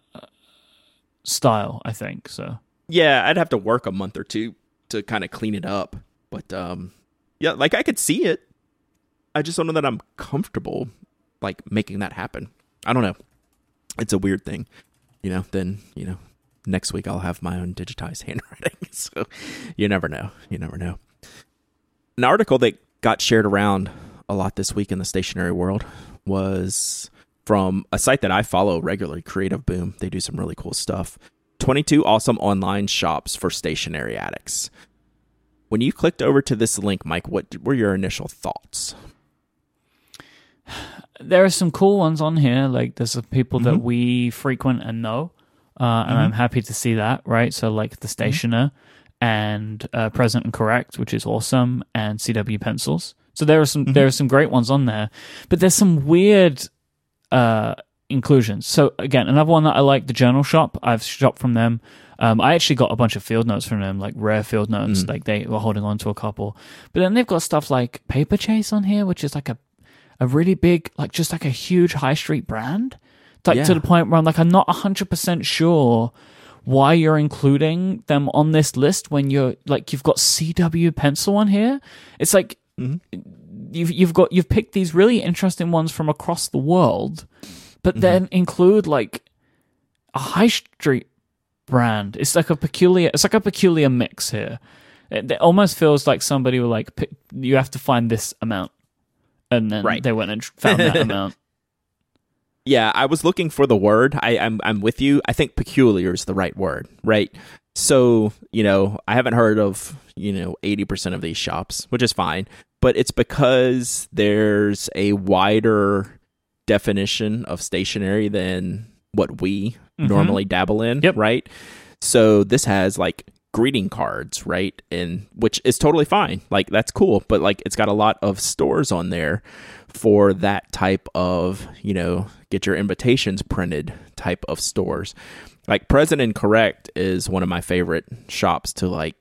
S1: style. I think so.
S2: Yeah, I'd have to work a month or two to kind of clean it up, but um, yeah, like I could see it I just don't know that I'm comfortable like making that happen. I don't know. It's a weird thing, you know. Then you know, next week I'll have my own digitized (laughs) handwriting. so you never know. You never know. An article that got shared around a lot this week in the stationary world was from a site that I follow regularly, Creative Boom. They do some really cool stuff. 22 awesome online shops for stationary addicts. When you clicked over to this link, Myke, what were your initial thoughts?
S1: there are some cool ones on here. Like there's some people mm-hmm. that we frequent and know, uh, and mm-hmm. I'm happy to see that. Right, so like the mm-hmm. stationer. And uh, Present and Correct, which is awesome, and CW pencils. So there are some there are some great ones on there, but there's some weird uh, inclusions. So again, another one that I like, the Journal Shop. I've shopped from them. Um, I actually got a bunch of field notes from them, like rare field notes. Mm. Like they were holding on to a couple. But then they've got stuff like Paper Chase on here, which is like a a really big, like just like a huge high street brand. Like yeah. to the point where I'm like, I'm not 100% sure why you're including them on this list when you're like, you've got CW pencil on here. It's like, mm-hmm. you've, you've got, you've picked these really interesting ones from across the world, but mm-hmm. then include like a high street brand. It's like a peculiar, it's like a peculiar mix here. It, it almost feels like somebody were like, you have to find this amount and then right. they went and found that (laughs) amount.
S2: Yeah, I was looking for the word. I, I'm I'm with you. I think peculiar is the right word, right? So you know, I haven't heard of you know eighty percent of these shops, which is fine, but it's because there's a wider definition of stationery than what we mm-hmm. normally dabble in,
S1: yep.
S2: right? So this has like greeting cards, right? And which is totally fine. Like that's cool, but like it's got a lot of stores on there for that type of, you know, get your invitations printed type of stores. Like Present and Correct is one of my favorite shops to like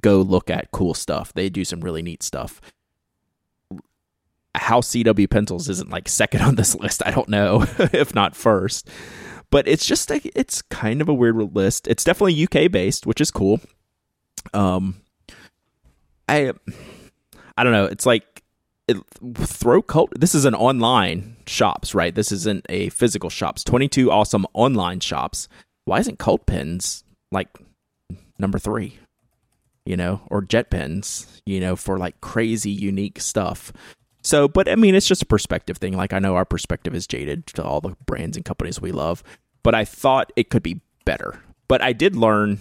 S2: go look at cool stuff. They do some really neat stuff. How CW pencils isn't like second on this (laughs) list, I don't know, (laughs) if not first but it's just a, it's kind of a weird list. It's definitely UK based, which is cool. Um, I I don't know. It's like throw cult. This is an online shops, right? This isn't a physical shops. Twenty two awesome online shops. Why isn't Cult Pens like number three? You know, or Jet Pens? You know, for like crazy unique stuff. So, but I mean, it's just a perspective thing. Like, I know our perspective is jaded to all the brands and companies we love, but I thought it could be better. But I did learn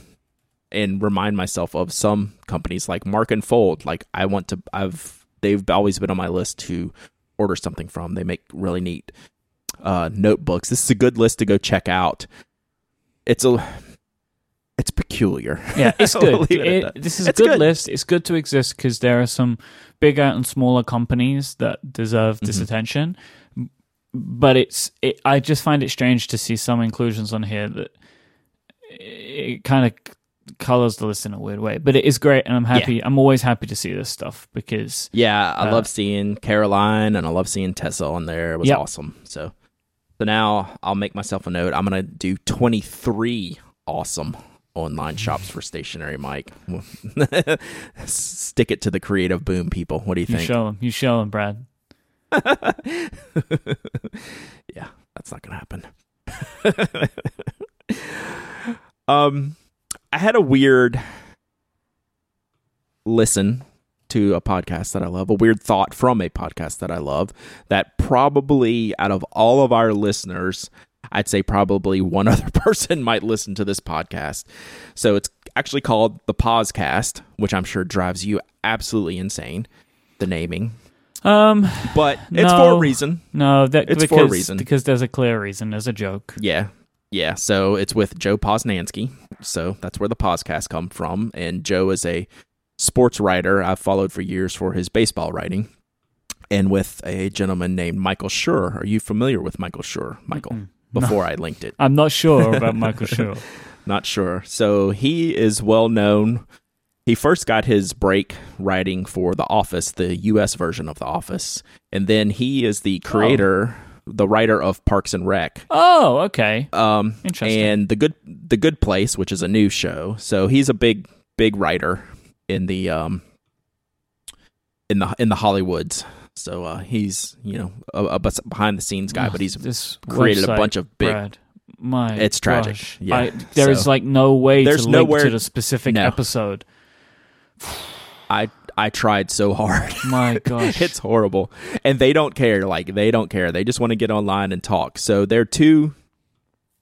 S2: and remind myself of some companies like Mark and Fold. Like, I want to, I've, they've always been on my list to order something from. They make really neat uh, notebooks. This is a good list to go check out. It's a, it's peculiar.
S1: Yeah, (laughs) it's good. It, this is a good, good, list. It's good to exist because there are some bigger and smaller companies that deserve this mm-hmm. attention. But it's it, I just find it strange to see some inclusions on here that it kind of colors the list in a weird way. But it is great, and I'm happy. Yeah. I'm always happy to see this stuff because
S2: yeah, I uh, love seeing Caroline and I love seeing Tessa on there. It was yep. awesome. So so now I'll make myself a note. I'm gonna do 23 awesome online shops for stationary Myke. (laughs) Stick it to the creative boom people. What do you,
S1: you
S2: think?
S1: Show them. You show them, Brad. (laughs)
S2: yeah, that's not gonna happen. (laughs) um, I had a weird listen to a podcast that I love, a weird thought from a podcast that I love, that probably out of all of our listeners, I'd say probably one (laughs) other person might listen to this podcast. So it's actually called the PosCast, which I'm sure drives you absolutely insane, the naming.
S1: Um,
S2: But it's for a reason.
S1: no, that
S2: It's
S1: because,
S2: for a reason.
S1: because there's a clear reason. There's a joke.
S2: Yeah. Yeah. So it's with Joe Posnanski. So that's where the podcast come from. And Joe is a sports writer I've followed for years for his baseball writing. And with a gentleman named Michael Schur. Are you familiar with Michael Schur, Michael?
S1: Mm-mm.
S2: Before I linked it. (laughs)
S1: I'm not sure about Michael Schur. (laughs)
S2: Not sure. So he is well known. He first got his break writing for The Office, the US version of The Office. And then he is the oh. creator, the writer of Parks and Rec.
S1: Oh, okay.
S2: Um,
S1: Interesting.
S2: and the good the good place which is a new show so he's a big big writer in the um in the in the hollywoods so uh he's you know a, a behind the scenes guy but he's created a bunch of big
S1: Brad. My,
S2: It's tragic.
S1: gosh.
S2: Yeah.
S1: I, there is
S2: So-
S1: like no way
S2: There's
S1: to link
S2: nowhere-
S1: to the specific
S2: No.
S1: episode.
S2: I i tried so hard. (laughs)
S1: My gosh,
S2: it's horrible. And they don't care. Like they don't care. They just want to get online and talk. So they're two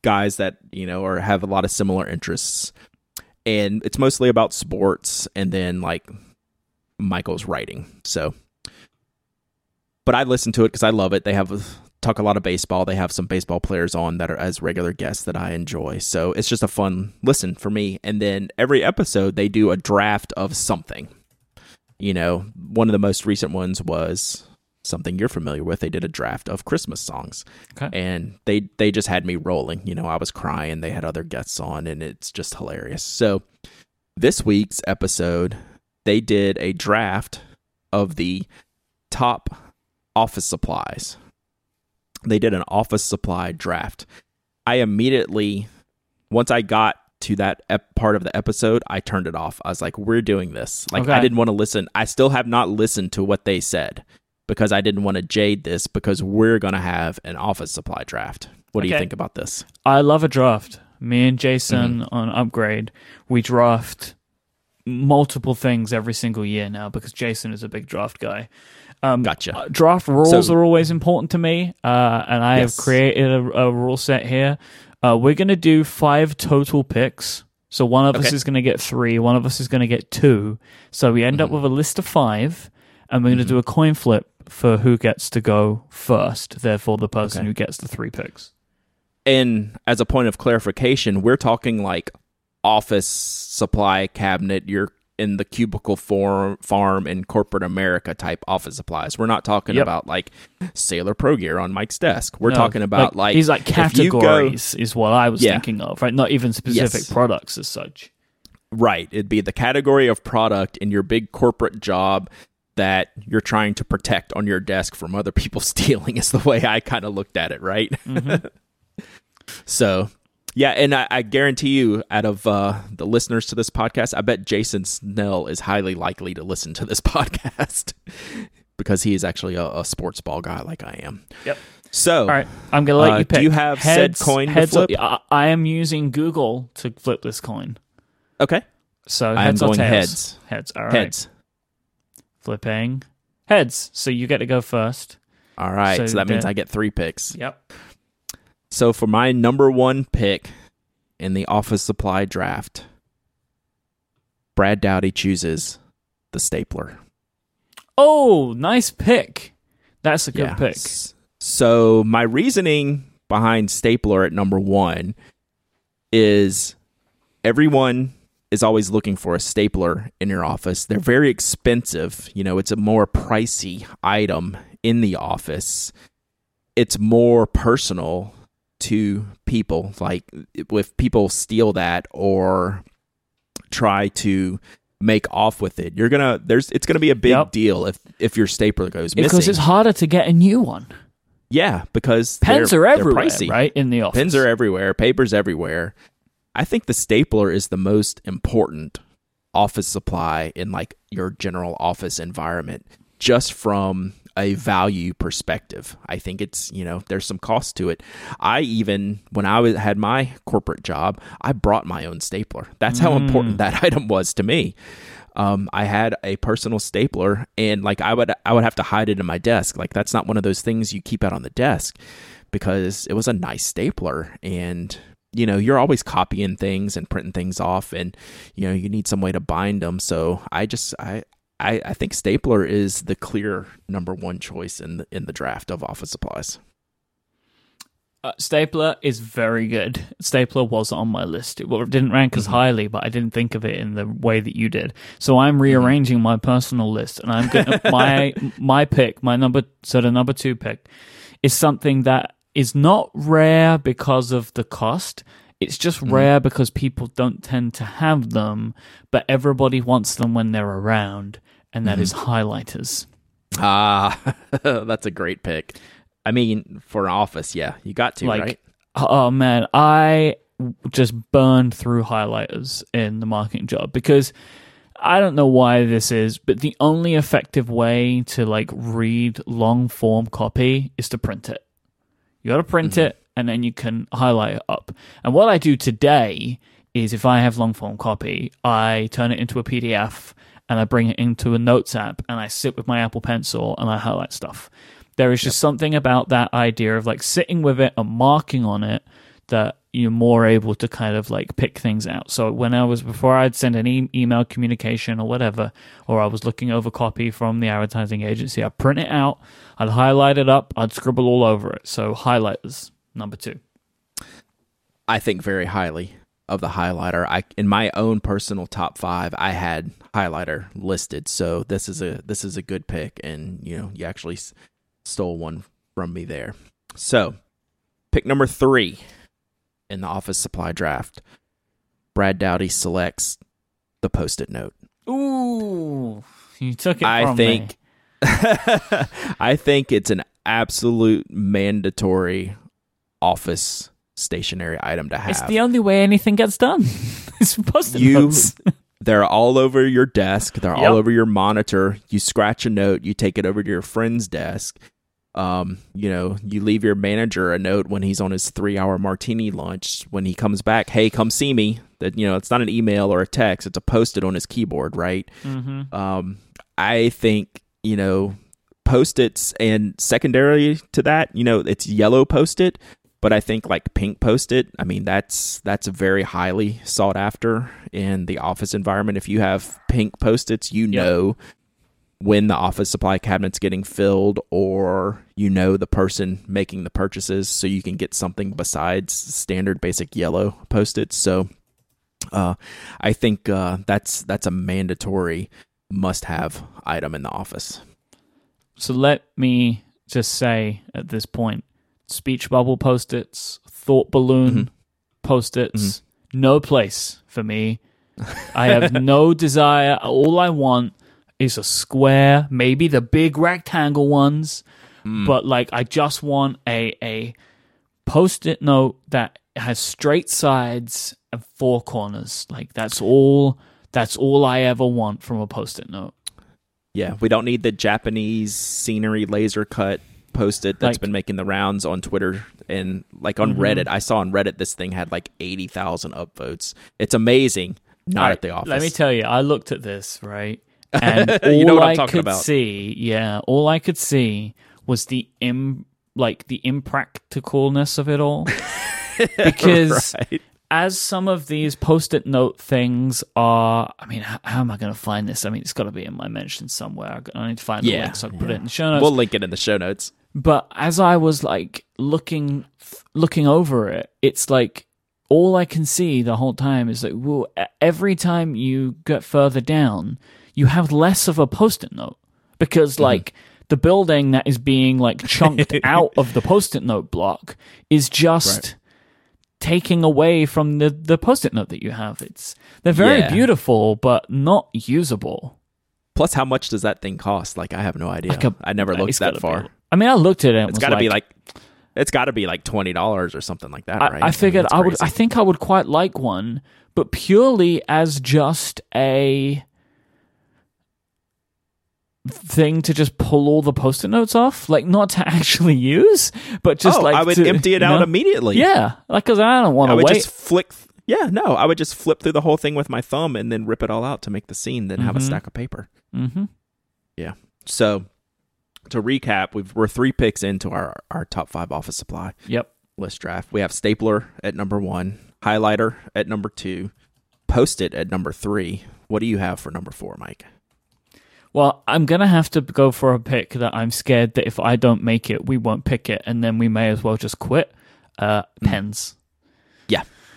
S2: guys that you know or have a lot of similar interests. And it's mostly about sports and then like michael's writing. So but i listen to it because i love it. They have talk a lot of baseball. They have some baseball players on that are as regular guests that i enjoy. So it's just a fun listen for me. And then every episode they do a draft of something you know, one of the most recent ones was something you're familiar with. They did a draft of Christmas songs.
S1: Okay.
S2: And they they just had me rolling. You know, I was crying. They had other guests on and it's just hilarious. So, this week's episode, they did a draft of the top office supplies. They did an office supply draft. I immediately once I got to that ep- part of the episode, I turned it off. I was like, "We're doing this." Like I didn't want to listen. I still have not listened to what they said because I didn't want to jade this because we're going to have an office supply draft. What do you think about this?
S1: I love a draft. Me and Jason
S2: Mm-hmm.
S1: on Upgrade, we draft multiple things every single year now because Jason is a big draft guy. Um,
S2: Gotcha.
S1: uh, draft rules
S2: So-
S1: are always important to me, uh, and I
S2: Yes.
S1: have created a, a rule set here. Uh, we're going to do five total picks. So one of us is going to get three, one of us is going to get two. So we end up
S2: Mhm.
S1: with a list of five, and we're going to
S2: Mhm.
S1: do a coin flip for who gets to go first. Therefore, the person
S2: Okay.
S1: who gets the three picks.
S2: And as a point of clarification, we're talking like office supply cabinet. You're in the cubicle form, farm in corporate America type office supplies. We're not talking
S1: Yep.
S2: about like Sailor Pro Gear on Myke's desk. We're
S1: No,
S2: talking about like,
S1: these like
S2: you go-
S1: categories is what I was
S2: Yeah.
S1: thinking of, right? Not even specific
S2: Yes.
S1: products as such.
S2: Right. It'd be the category of product in your big corporate job that you're trying to protect on your desk from other people (laughs) stealing, is the way I kind of looked at it, right?
S1: Mm-hmm. (laughs)
S2: So, yeah. And I, I guarantee you, out of uh, the listeners to this podcast, I bet Jason Snell is highly likely to listen to this (laughs) podcast because he is actually a, a sports ball guy like I am.
S1: Yep.
S2: So,
S1: All right, I'm gonna let
S2: Uh,
S1: you
S2: do you have said
S1: heads,
S2: coin
S1: heads or-
S2: flip?
S1: I, I am using Google to flip this coin.
S2: okay.
S1: So
S2: I am
S1: heads or
S2: going
S1: tails?
S2: heads.
S1: Heads. All right.
S2: Heads.
S1: Flipping heads. So you get to go first.
S2: All right. So,
S1: So
S2: that means I get three picks.
S1: Yep.
S2: So for my number one pick in the office supply draft, Brad Dowdy chooses the stapler.
S1: Oh, nice pick. That's a good pick.
S2: So my reasoning behind stapler at number one is everyone is always looking for a stapler in your office. They're very expensive. You know, it's a more pricey item in the office. It's more personal to people. Like if people steal that or try to make off with it, you're gonna there's it's gonna be a big
S1: Yep.
S2: deal if if your stapler goes missing.
S1: Because it's harder to get a new one.
S2: Yeah, because
S1: Pens
S2: they're
S1: everywhere, right? In the office.
S2: Pens are everywhere, papers everywhere. I think the stapler is the most important office supply in like your general office environment just from a value perspective. I think it's, you know, there's some cost to it. I even when I was had my corporate job, I brought my own stapler. That's how
S1: Mm.
S2: important that (laughs) item was to me. um, I had a personal stapler, and like I would I would have to hide it in my desk. Like that's not one of those things you keep out on the desk because it was a nice stapler, and you know you're always copying things and printing things off, and you know you need some way to bind them. So I just I. I, I think stapler is the clear number one choice in the in the draft of office supplies.
S1: Uh, Stapler is very good. Stapler was on my list. It, didn't rank as
S2: Mm-hmm.
S1: highly, but I didn't think of it in the way that you did. So I'm
S2: Mm-hmm.
S1: rearranging my personal list, and I'm going (laughs) my my pick, my number, so the number two pick, is something that is not rare because of the cost. It's just
S2: Mm-hmm.
S1: rare because people don't tend to have them, but everybody wants them when they're around, and that
S2: Mm-hmm.
S1: is highlighters.
S2: Ah, (laughs) that's a great pick. I mean, for an office, yeah, you got to
S1: like
S2: right.
S1: oh man i just burned through highlighters in the marketing job because i don't know why this is but the only effective way to like read long form copy is to print it you got to print it and then you can highlight it up and what i do today is if i have long form copy i turn it into a pdf and i bring it into a notes app and i sit with my apple pencil and i highlight stuff there is just something about that idea of like sitting with it and marking on it that you're more able to kind of like pick things out. So when I was before I'd send an e- email communication or whatever, or I was looking over copy from the advertising agency, I'd print it out, I'd highlight it up, I'd scribble all over it. So highlighters, number two.
S2: I think very highly of the highlighter. I in my own personal top five, I had highlighter listed. So this is a this is a good pick, and you know you actually s- stole one from me there. So pick number three in the office supply draft. Brad Dowdy selects the post-it note.
S1: Ooh, you took it
S2: I think. (laughs) I think it's an absolute mandatory office stationary item to have.
S1: It's the only way anything gets done. (laughs) it's post-it
S2: you
S1: notes. (laughs)
S2: they're all over your desk they're
S1: Yep.
S2: all over your monitor you scratch a note you take it over to your friend's desk um, you know you leave your manager a note when he's on his three hour martini lunch when he comes back hey come see me that you know it's not an email or a text it's a post-it on his keyboard right
S1: Mm-hmm.
S2: um, i think you know post-its and secondary to that you know it's yellow post-it but I think like pink post-it, I mean that's that's very highly sought after in the office environment. If you have pink post-its, you
S1: Yep.
S2: know when the office supply cabinet's getting filled or you know the person making the purchases so you can get something besides standard basic yellow post-its. So uh, I think uh, that's that's a mandatory must-have item in the office.
S1: So let me just say at this point speech bubble post its, thought balloon
S2: Mm-hmm.
S1: post its, no place for me. I have (laughs) no desire. All I want is a square, maybe the big rectangle ones,
S2: Mm.
S1: but like I just want a, a post it note that has straight sides and four corners. Like that's all. That's all I ever want from a post-it note.
S2: Yeah, we don't need the Japanese scenery laser cut post it that's
S1: Like-
S2: been making the rounds on Twitter and like on
S1: Mhm.
S2: Reddit. I saw on Reddit this thing had like 80,000 upvotes. It's amazing. Not
S1: Alright,
S2: at the office.
S1: Let me tell you, I looked at this right, (laughs) and all
S2: You know what I'm
S1: I
S2: talking
S1: could
S2: about.
S1: see, yeah, all I could see was the im like the impracticalness of it all. (laughs) because
S2: Right.
S1: as some of these post-it note things are, I mean, how, how am I going to find this? I mean, it's got to be in my mentions somewhere. I need to find the
S2: Yeah,
S1: link so I can put it in the show notes.
S2: We'll link it in the show notes.
S1: But as I was like looking looking over it, it's like all I can see the whole time is like, well, every time you get further down, you have less of a post-it note because
S2: Mm-hmm.
S1: like the building that is being like chunked (laughs) out of the post-it note block is just
S2: Right.
S1: taking away from the the post-it note that you have. It's they're very
S2: Yeah.
S1: beautiful but not usable.
S2: Plus, how much does that thing cost? Like, I have no idea.
S1: Like a-
S2: I never looked that far.
S1: be- I mean, I looked at it. and
S2: It's
S1: was
S2: got to be like, it's got to be like twenty dollars or something like that,
S1: I,
S2: right?
S1: I figured
S2: that's
S1: I would. I think I would quite like one, but purely as just a thing to just pull all the post-it notes off, like not to (laughs) actually use, but just
S2: oh,
S1: like
S2: I would
S1: to,
S2: empty it out
S1: know?
S2: immediately.
S1: Yeah, like because I don't want
S2: I
S1: to
S2: would
S1: wait.
S2: just flick. Yeah, no, I would just flip through the whole thing with my thumb and then rip it all out to make the scene, then have a
S1: Mhm.
S2: stack of paper.
S1: Mm-hmm. Yeah.
S2: So, to recap, we've, we're three picks into our, our top five office supply
S1: Yep.
S2: list draft. We have stapler at number one, highlighter at number two, post it at number three. What do you have for number four, Myke?
S1: Well, I'm gonna have to go for a pick that I'm scared that if I don't make it, we won't pick it, and then we may as well just quit. Uh, pens.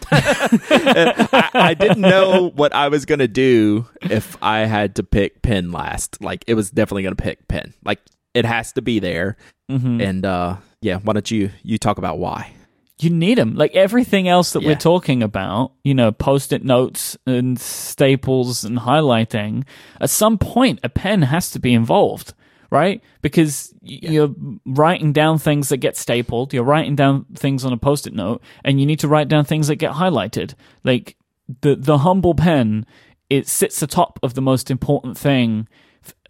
S1: (laughs)
S2: I, I didn't know what I was gonna do if I had to pick pen last. Like it was definitely gonna pick pen. Like it has to be there.
S1: Mm-hmm.
S2: And uh yeah, why don't you you talk about why?
S1: you need them like everything else that
S2: Yeah.
S1: we're talking about you know post-it notes and staples and highlighting at some point a pen has to be involved right because y- you're writing down things that get stapled you're writing down things on a post-it note and you need to write down things that get highlighted like the the humble pen it sits atop of the most important thing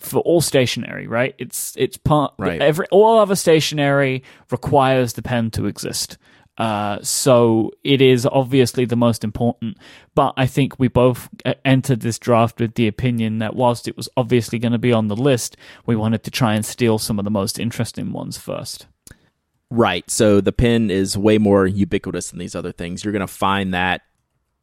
S1: for all stationery right it's it's part
S2: Right.
S1: every all other stationery requires the pen to exist uh, so it is obviously the most important. But I think we both uh, entered this draft with the opinion that whilst it was obviously going to be on the list, we wanted to try and steal some of the most interesting ones first.
S2: Right. So the pen is way more ubiquitous than these other things. You're gonna find that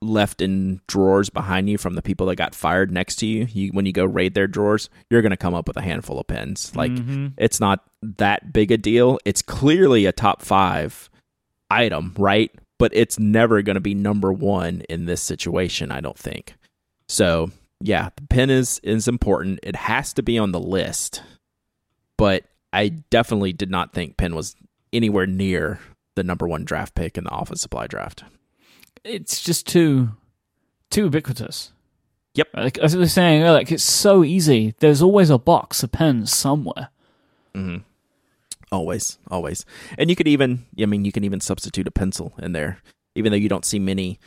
S2: left in drawers behind you from the people that got fired next to you. You when you go raid their drawers, you're gonna come up with a handful of pens. Like
S1: Mhm.
S2: it's not that big a deal. It's clearly a top five item, right? But it's never going to be number one in this situation, I don't think. So yeah, the pen is is important. It has to be on the list, but I definitely did not think pen was anywhere near the number one draft pick in the office supply draft.
S1: It's just too too ubiquitous.
S2: Yep.
S1: Like as I was saying, like it's so easy. There's always a box of pens somewhere.
S2: Mm-hmm. Always, always. And you could even, I mean, you can even substitute a pencil in there, even though you don't see many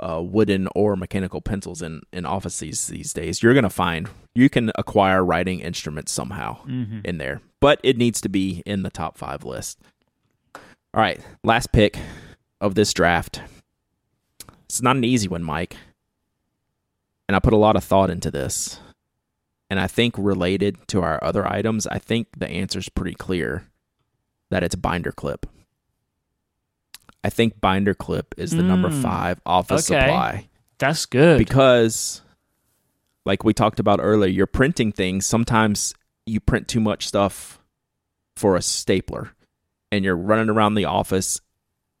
S2: uh, wooden or mechanical pencils in, in offices these days. You're going to find, you can acquire writing instruments somehow
S1: Mm-hmm.
S2: in there, but it needs to be in the top five list. All right, last pick of this draft. It's not an easy one, Myke. And I put a lot of thought into this. And I think related to our other items, I think the answer is pretty clear that it's binder clip. I think binder clip is the number
S1: Mm.
S2: five office
S1: Okay.
S2: supply
S1: That's good.
S2: because like we talked about earlier you're printing things sometimes you print too much stuff for a stapler and you're running around the office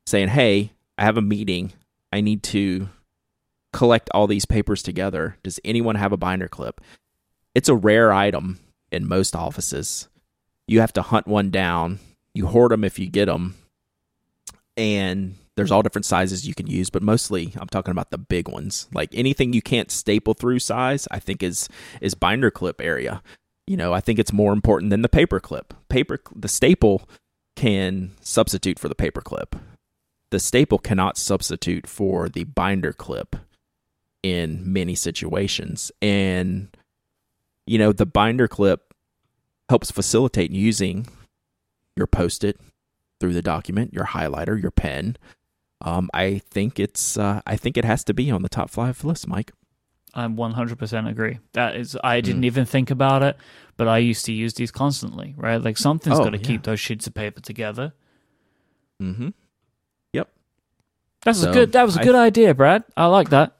S2: saying hey i have a meeting i need to collect all these papers together. Does anyone have a binder clip? It's a rare item in most offices. You have to hunt one down. You hoard them if you get them and there's all different sizes you can use but mostly i'm talking about the big ones. Like anything you can't staple through size i think is is binder clip area. You know i think it's more important than the paper clip. Paper the staple can substitute for the paper clip the staple cannot substitute for the binder clip in many situations and you know the binder clip helps facilitate using your post-it through the document, your highlighter, your pen. Um, I think it's uh, I think it has to be on the top five list, Myke.
S1: I 100% agree. That is, I didn't
S2: Mm.
S1: even think about it, but I used to use these constantly, right? Like something's
S2: Oh,
S1: got to
S2: yeah.
S1: keep those sheets of paper together.
S2: Mm-hmm.
S1: That's
S2: So,
S1: a good. That was a
S2: I-
S1: good idea, Brad. I like that.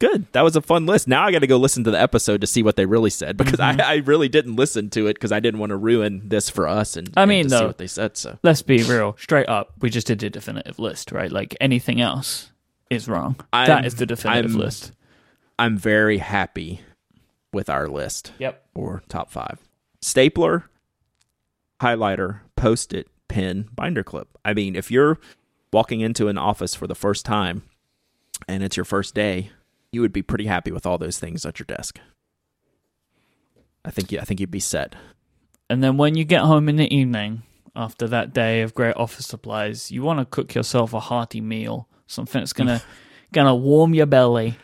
S2: Good. That was a fun list. Now I got to go listen to the episode to see what they really said because
S1: Mhm.
S2: I, I really didn't listen to it because I didn't want to ruin this for us and
S1: I
S2: and
S1: mean,
S2: see
S1: though-
S2: what they said. So
S1: Let's be real, straight up. We just did a definitive list, right? Like anything else is wrong.
S2: I'm-
S1: that is the definitive
S2: I'm-
S1: list.
S2: I'm very happy with our list
S1: Yep.
S2: or top five. Stapler, highlighter, post it, pen, binder clip. I mean, if you're walking into an office for the first time and it's your first day, you would be pretty happy with all those things at your desk. I think you, I think you'd be set.
S1: And then when you get home in the evening after that day of great office supplies, you want to cook yourself a hearty meal, something that's gonna (laughs) gonna warm your belly,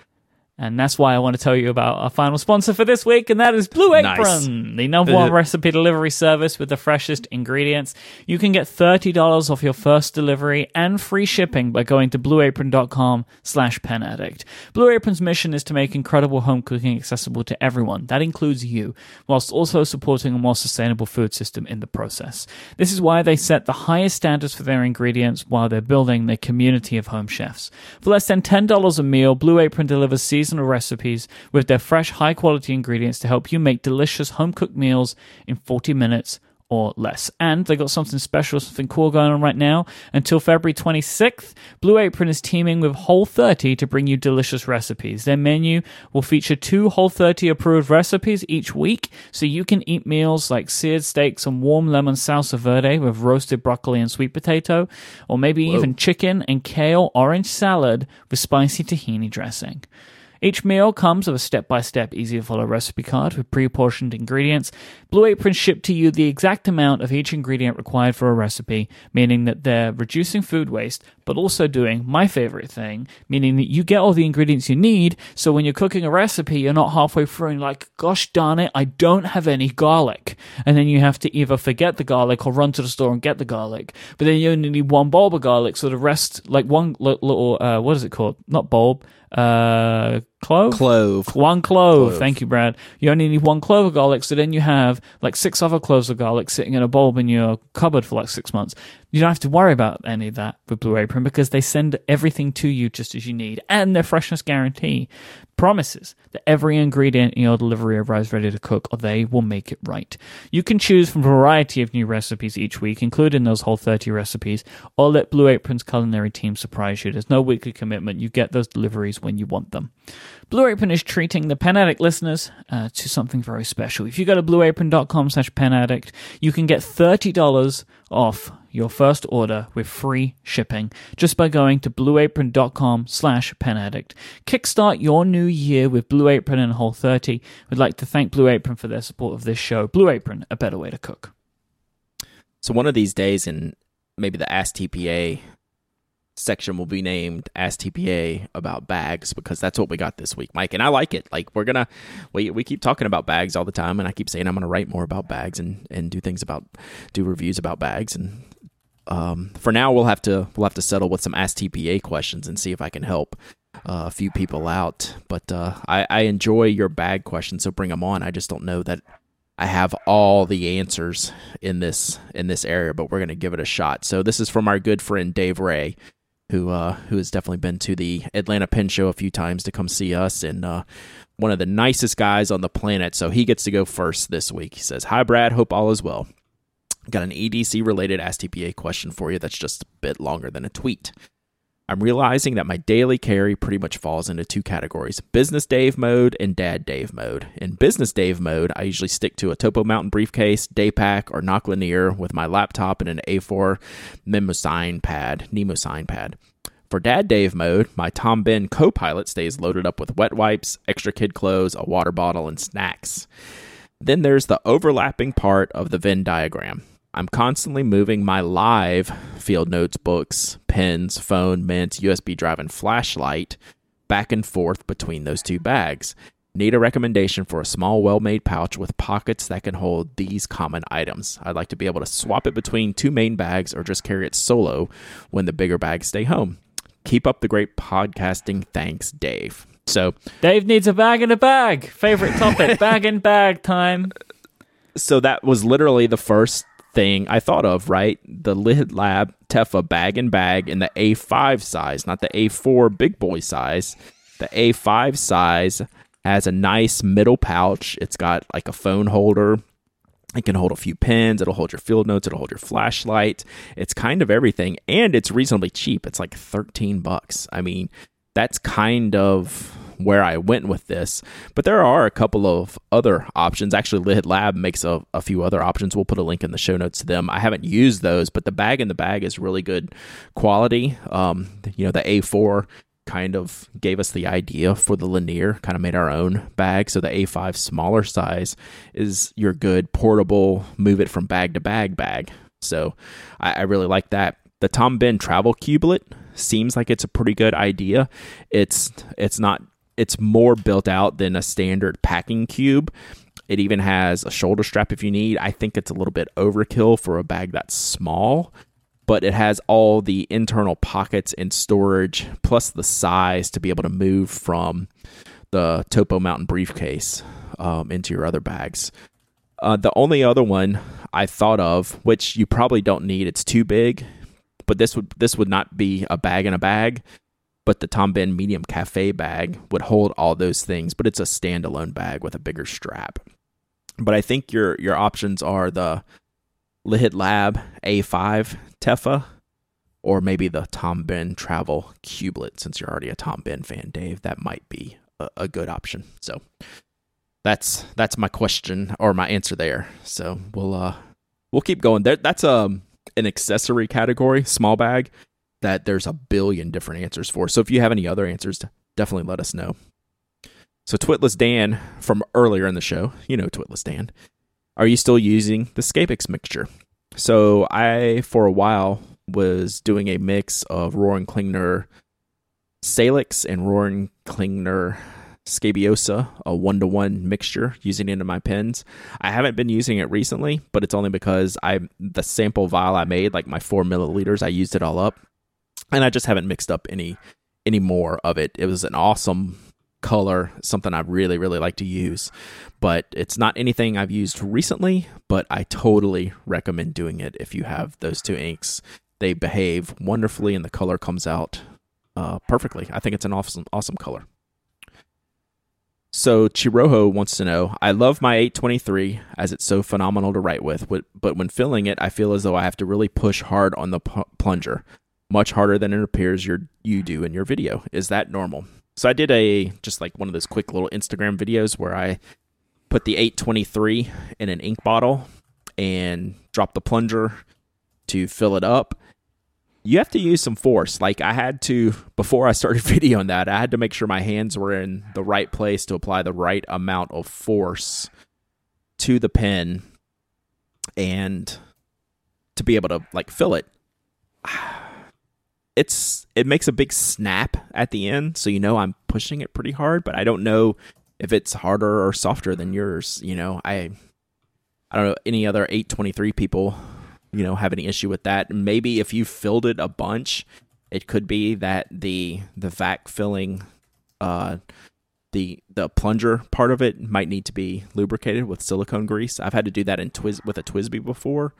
S1: And that's why I want to tell you about our final sponsor for this week, and that is Blue Apron,
S2: Nice.
S1: the number one uh, recipe delivery service with the freshest ingredients. You can get $30 off your first delivery and free shipping by going to blueapron.com slash pen addict. Blue Apron's mission is to make incredible home cooking accessible to everyone. That includes you, whilst also supporting a more sustainable food system in the process. This is why they set the highest standards for their ingredients while they're building their community of home chefs. For less than $10 a meal, Blue Apron delivers seasonal recipes with their fresh, high quality ingredients to help you make delicious home cooked meals in 40 minutes or less. And they got something special, something cool going on right now. Until February 26th, Blue Apron is teaming with Whole 30 to bring you delicious recipes. Their menu will feature two Whole 30 approved recipes each week, so you can eat meals like seared steaks and warm lemon salsa verde with roasted broccoli and sweet potato, or maybe even chicken and kale orange salad with spicy tahini dressing. Each meal comes with a step by step, easy to follow recipe card with pre portioned ingredients. Blue Apron ship to you the exact amount of each ingredient required for a recipe, meaning that they're reducing food waste, but also doing my favorite thing, meaning that you get all the ingredients you need. So when you're cooking a recipe, you're not halfway through and like, gosh darn it, I don't have any garlic. And then you have to either forget the garlic or run to the store and get the garlic. But then you only need one bulb of garlic, so the rest, like one little, uh, what is it called? Not bulb, uh, clove?
S2: Clove.
S1: One clove. Thank you, Brad. You only need one clove of garlic, so then you have like six other cloves of garlic sitting in a bulb in your cupboard for like six months. You don't have to worry about any of that with Blue Apron because they send everything to you just as you need, and their freshness guarantee promises that every ingredient in your delivery arrives ready to cook, or they will make it right. You can choose from a variety of new recipes each week, including those whole 30 recipes, or let Blue Apron's culinary team surprise you. There's no weekly commitment. You get those deliveries when you want them. Blue Apron is treating the Pen Addict listeners uh, to something very special. If you go to blueapron.com slash pen addict, you can get $30 off your first order with free shipping just by going to blueapron.com slash pen addict. Kickstart your new year with Blue Apron and Whole 30. We'd like to thank Blue Apron for their support of this show. Blue Apron, a better way to cook.
S2: So one of these days in maybe the Ask TPA section will be named Ask TPA about bags because that's what we got this week, Myke. And I like it. Like we're gonna we we keep talking about bags all the time and I keep saying I'm gonna write more about bags and, and do things about do reviews about bags and um, for now we'll have to we'll have to settle with some Ask TPA questions and see if I can help uh, a few people out. But uh, I, I enjoy your bag questions, so bring them on. I just don't know that I have all the answers in this in this area, but we're gonna give it a shot. So this is from our good friend Dave Ray, who uh, who has definitely been to the Atlanta Pen Show a few times to come see us, and uh, one of the nicest guys on the planet. So he gets to go first this week. He says, "Hi Brad, hope all is well." Got an EDC related STPA question for you that's just a bit longer than a tweet. I'm realizing that my daily carry pretty much falls into two categories business Dave mode and dad Dave mode. In business Dave mode, I usually stick to a Topo Mountain briefcase, day pack, or Nock Lanier with my laptop and an A4 Mnemosyne pad, Mnemosyne pad. For dad Dave mode, my Tom Bihn co pilot stays loaded up with wet wipes, extra kid clothes, a water bottle, and snacks. Then there's the overlapping part of the Venn diagram. I'm constantly moving my live field notes books, pens, phone, mints, USB drive, and flashlight back and forth between those two bags. Need a recommendation for a small, well made pouch with pockets that can hold these common items. I'd like to be able to swap it between two main bags or just carry it solo when the bigger bags stay home. Keep up the great podcasting. Thanks, Dave. So,
S1: Dave needs a bag in a bag. Favorite topic (laughs) bag in bag time.
S2: so that was literally the first thing I thought of, right? The Lihit Lab Teffa bag and bag in the A5 size, not the A4 big boy size. The A5 size has a nice middle pouch. It's got like a phone holder. It can hold a few pens. It'll hold your field notes. It'll hold your flashlight. It's kind of everything, and it's reasonably cheap. It's like thirteen bucks. I mean, that's kind of where I went with this. But there are a couple of other options. Actually, Lihit Lab makes a, a few other options. We'll put a link in the show notes to them. I haven't used those, but the bag in the bag is really good quality. Um, you know, the A4 kind of gave us the idea for the Lanier, kind of made our own bag. So the A5 smaller size is your good portable, move it from bag to bag bag. So I, I really like that. The Tom Bihn travel cubelet seems like it's a pretty good idea. It's it's not it's more built out than a standard packing cube. It even has a shoulder strap if you need. I think it's a little bit overkill for a bag that's small, but it has all the internal pockets and storage, plus the size to be able to move from the Topo Mountain briefcase um, into your other bags. Uh, the only other one I thought of, which you probably don't need, it's too big, but this would this would not be a bag in a bag but the Tom Bihn Medium Cafe bag would hold all those things, but it's a standalone bag with a bigger strap. But I think your your options are the Lihit Lab A5 Teffa or maybe the Tom Bihn Travel Cubelet since you're already a Tom Bihn fan, Dave. That might be a, a good option. So that's that's my question or my answer there. So we'll uh we'll keep going. There that's um an accessory category, small bag that there's a billion different answers for. So if you have any other answers, definitely let us know. So Twitless Dan from earlier in the show, you know Twitless Dan, are you still using the Scabix mixture? So I for a while was doing a mix of Rohrer Klingner Salix and Rohrer Klingner Scabiosa, a one to one mixture, using it in my pens. I haven't been using it recently, but it's only because I the sample vial I made, like my four milliliters, I used it all up and I just haven't mixed up any any more of it. It was an awesome color, something I really really like to use, but it's not anything I've used recently. But I totally recommend doing it if you have those two inks. They behave wonderfully, and the color comes out uh, perfectly. I think it's an awesome awesome color. So Chiroho wants to know, I love my 823 as it's so phenomenal to write with, but when filling it, I feel as though I have to really push hard on the plunger much harder than it appears you you do in your video. Is that normal? So I did a just like one of those quick little Instagram videos where I put the 823 in an ink bottle and drop the plunger to fill it up. You have to use some force. Like I had to before I started (laughs) videoing that, I had to make sure my hands were in the right place to apply the right amount of force to the pen and to be able to like fill it (sighs) it's it makes a big snap at the end, so you know I'm pushing it pretty hard, but I don't know if it's harder or softer than yours. You know, I I don't know any other 823 people, you know, have any issue with that. Maybe if you filled it a bunch, it could be that the the vac filling uh the the plunger part of it might need to be lubricated with silicone grease. I've had to do that in Twiz with a TWSBI before.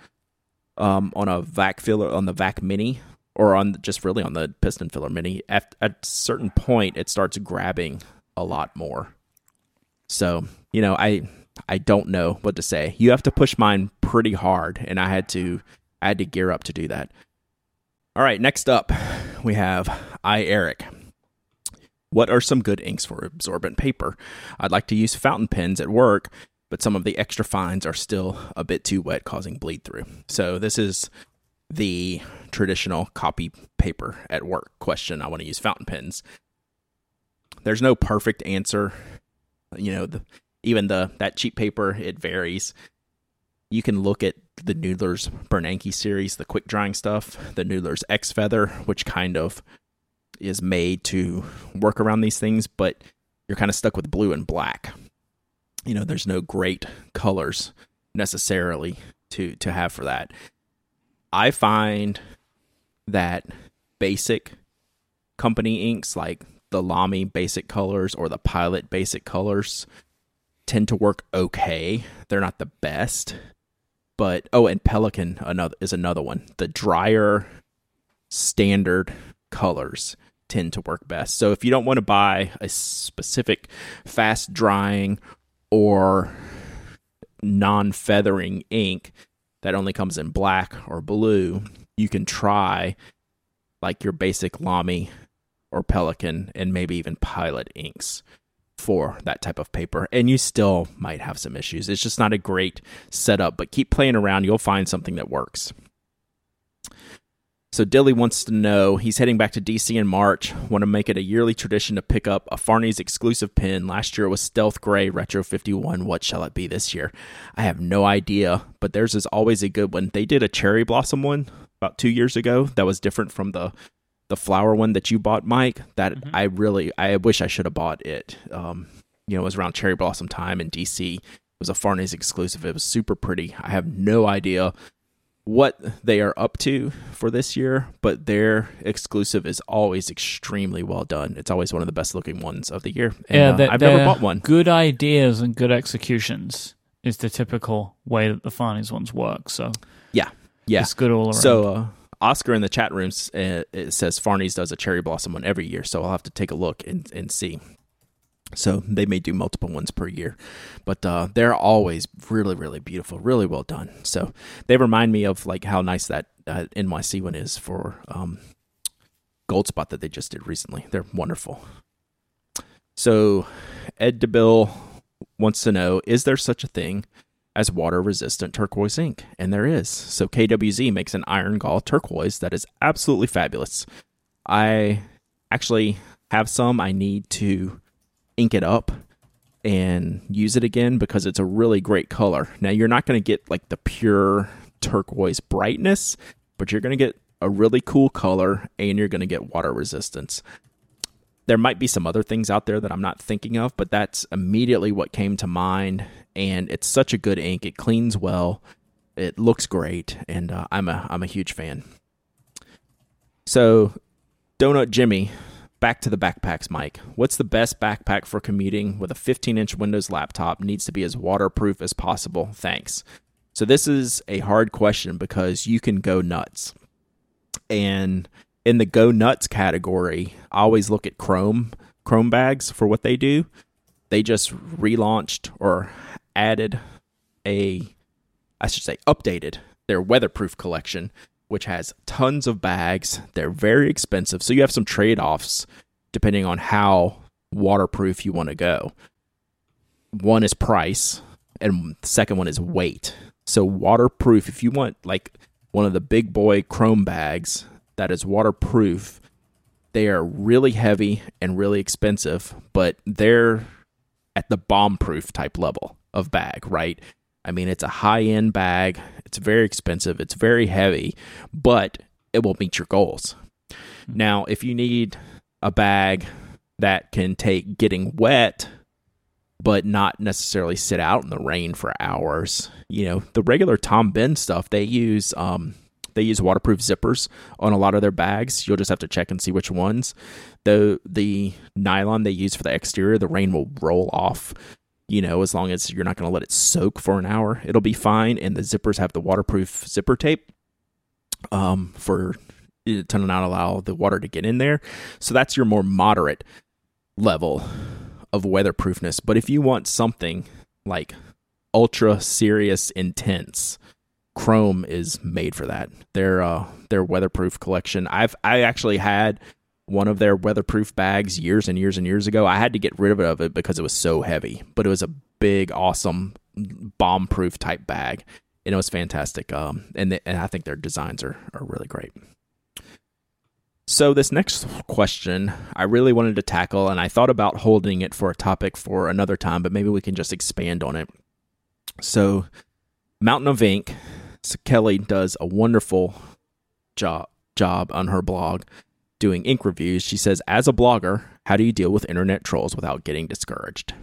S2: Um, on a vac filler on the vac mini or on just really on the piston filler mini, at, at a certain point, it starts grabbing a lot more. So, you know, I I don't know what to say. You have to push mine pretty hard, and I had to I had to gear up to do that. All right, next up we have I Eric. What are some good inks for absorbent paper? I'd like to use fountain pens at work, but some of the extra fines are still a bit too wet, causing bleed through. So this is the traditional copy paper at work question. I want to use fountain pens. There's no perfect answer. You know, the, even the that cheap paper it varies. You can look at the Noodler's Bernanke series, the quick drying stuff, the Noodler's X Feather, which kind of is made to work around these things, but you're kind of stuck with blue and black. You know, there's no great colors necessarily to to have for that. I find that basic company inks like the Lamy basic colors or the Pilot basic colors tend to work okay. They're not the best, but oh, and Pelikan another is another one. The drier standard colors tend to work best. So if you don't want to buy a specific fast drying or non-feathering ink, that only comes in black or blue, you can try like your basic Lamy or Pelikan and maybe even Pilot inks for that type of paper. And you still might have some issues. It's just not a great setup, but keep playing around. You'll find something that works. So Dilly wants to know he's heading back to DC in March. Want to make it a yearly tradition to pick up a Fahrney's exclusive pin. Last year it was Stealth Gray Retro 51. What shall it be this year? I have no idea, but theirs is always a good one. They did a cherry blossom one about two years ago that was different from the the flower one that you bought, Myke, that mm-hmm. I really I wish I should have bought it. Um, you know, it was around cherry blossom time in DC. It was a Fahrney's exclusive. It was super pretty. I have no idea what they are up to for this year, but their exclusive is always extremely well done. It's always one of the best looking ones of the year.
S1: And, yeah, uh, I've never bought one. Good ideas and good executions is the typical way that the Fahrney's ones work. So
S2: yeah, yeah,
S1: it's good all around.
S2: So uh, Oscar in the chat rooms uh, it says Fahrney's does a cherry blossom one every year, so I'll have to take a look and and see. So they may do multiple ones per year, but uh, they're always really, really beautiful, really well done. So they remind me of like how nice that uh, NYC one is for um, Goldspot that they just did recently. They're wonderful. So Ed DeBill wants to know: Is there such a thing as water-resistant turquoise ink? And there is. So KWZ makes an iron gall turquoise that is absolutely fabulous. I actually have some. I need to ink it up and use it again because it's a really great color. Now you're not going to get like the pure turquoise brightness, but you're going to get a really cool color and you're going to get water resistance. There might be some other things out there that I'm not thinking of, but that's immediately what came to mind. And it's such a good ink. It cleans well. It looks great, and uh, I'm a I'm a huge fan. So, Donut Jimmy back to the backpacks, Myke. What's the best backpack for commuting with a 15 inch Windows laptop? Needs to be as waterproof as possible. Thanks. So, this is a hard question because you can go nuts. And in the go nuts category, I always look at Chrome, Chrome bags for what they do. They just relaunched or added a, I should say, updated their weatherproof collection which has tons of bags. They're very expensive. So you have some trade offs depending on how waterproof you want to go. One is price, and the second one is weight. So, waterproof, if you want like one of the big boy chrome bags that is waterproof, they are really heavy and really expensive, but they're at the bomb proof type level of bag, right? I mean, it's a high end bag. It's very expensive. It's very heavy, but it will meet your goals. Hmm. Now, if you need a bag that can take getting wet, but not necessarily sit out in the rain for hours, you know, the regular Tom Bihn stuff, they use um, they use waterproof zippers on a lot of their bags. You'll just have to check and see which ones. The the nylon they use for the exterior, the rain will roll off you know, as long as you're not going to let it soak for an hour, it'll be fine. And the zippers have the waterproof zipper tape um, for to not allow the water to get in there. So that's your more moderate level of weatherproofness. But if you want something like ultra serious intense, Chrome is made for that. Their uh, their weatherproof collection. I've I actually had one of their weatherproof bags years and years and years ago. I had to get rid of it because it was so heavy, but it was a big, awesome, bomb proof type bag. And it was fantastic. Um, and, the, and I think their designs are, are really great. So, this next question I really wanted to tackle, and I thought about holding it for a topic for another time, but maybe we can just expand on it. So, Mountain of Ink, so Kelly does a wonderful job job on her blog doing ink reviews, she says, As a blogger, how do you deal with internet trolls without getting discouraged?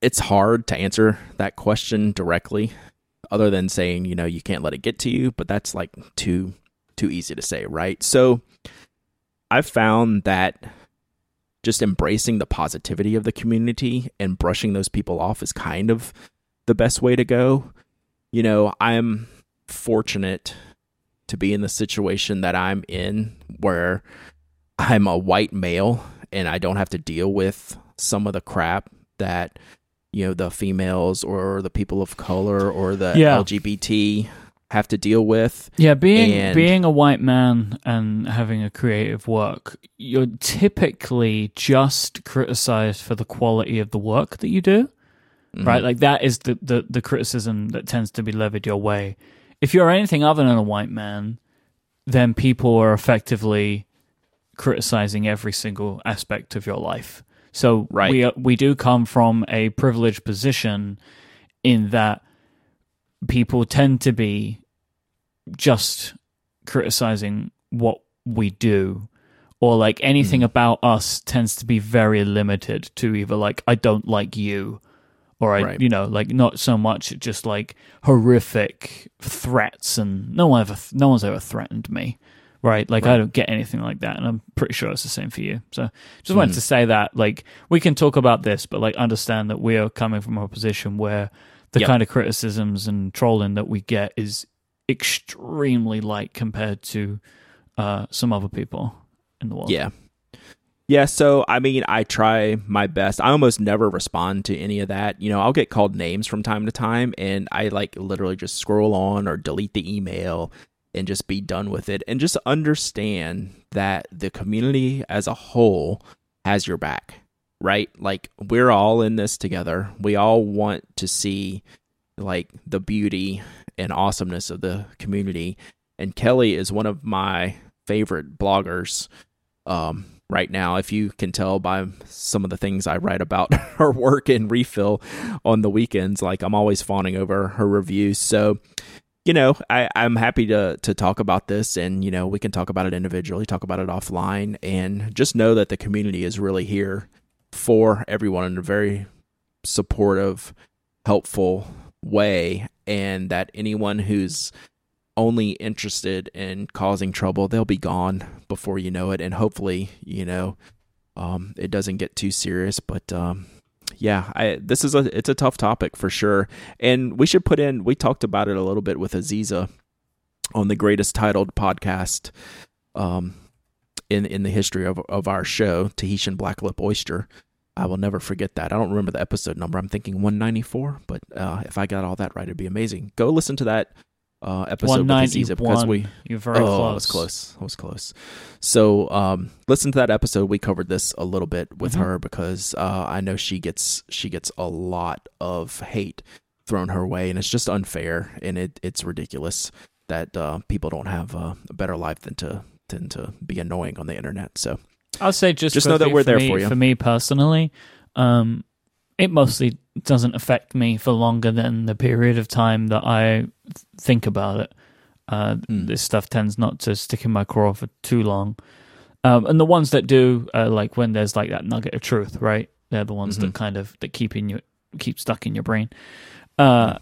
S2: It's hard to answer that question directly, other than saying, you know, you can't let it get to you, but that's like too too easy to say, right? So I've found that just embracing the positivity of the community and brushing those people off is kind of the best way to go. You know, I'm fortunate to be in the situation that I'm in where I'm a white male and I don't have to deal with some of the crap that you know the females or the people of color or the yeah. LGBT have to deal with.
S1: Yeah, being and, being a white man and having a creative work, you're typically just criticized for the quality of the work that you do. Mm-hmm. Right? Like that is the, the the criticism that tends to be levied your way if you're anything other than a white man, then people are effectively criticizing every single aspect of your life. So right. we we do come from a privileged position in that people tend to be just criticizing what we do or like anything
S2: Mm.
S1: about us tends to be very limited to either like I don't like you or I
S2: Right.
S1: you know like not so much just like horrific threats and no one ever no one's ever threatened me right like I don't get anything like that and I'm pretty sure it's the same for you so just wanted
S2: Mhm.
S1: to say that like we can talk about this but like understand that we are coming from a position where the
S2: Yep.
S1: kind of criticisms and trolling that we get is extremely light compared to uh, some other people in the world.
S2: Yeah. Yeah, so I mean, I try my best. I almost never respond to any of that. You know, I'll get called names from time to time, and I like literally just scroll on or delete the email and just be done with it and just understand that the community as a whole has your back, right? Like, we're all in this together. We all want to see like the beauty and awesomeness of the community. And Kelly is one of my favorite bloggers um, right now. If you can tell by some of the things I write about (laughs) her work and refill on the weekends, like I'm always fawning over her reviews. So, you know, I, I'm happy to to talk about this, and you know, we can talk about it individually, talk about it offline, and just know that the community is really here for everyone in a very supportive, helpful way, and that anyone who's only interested in causing trouble, they'll be gone before you know it. And hopefully, you know, um, it doesn't get too serious. But um, yeah, I, this is a it's a tough topic for sure. And we should put in. We talked about it a little bit with Aziza on the greatest titled podcast um, in in the history of of our show, Tahitian Black Lip Oyster. I will never forget that. I don't remember the episode number. I'm thinking 194, but uh, if I got all that right, it'd be amazing. Go listen to that uh, episode with Aziza because we
S1: You're very
S2: oh,
S1: close.
S2: I was close. I was close. So, um, listen to that episode. We covered this a little bit with
S1: Mhm.
S2: her because uh, I know she gets she gets a lot of hate thrown her way, and it's just unfair and it it's ridiculous that uh, people don't have uh, a better life than to than to be annoying on the internet. So,
S1: I'll say just
S2: Just know that we're there
S1: me,
S2: for you.
S1: For me personally, um, it mostly doesn't affect me for longer than the period of time that I think about it. Uh,
S2: Hmm.
S1: This stuff tends not to stick in my craw for too long. Um, and the ones that do, uh, like when there's like that nugget of truth, right? They're the ones
S2: Mhm.
S1: that kind of that keep in you keep stuck in your brain. Uh,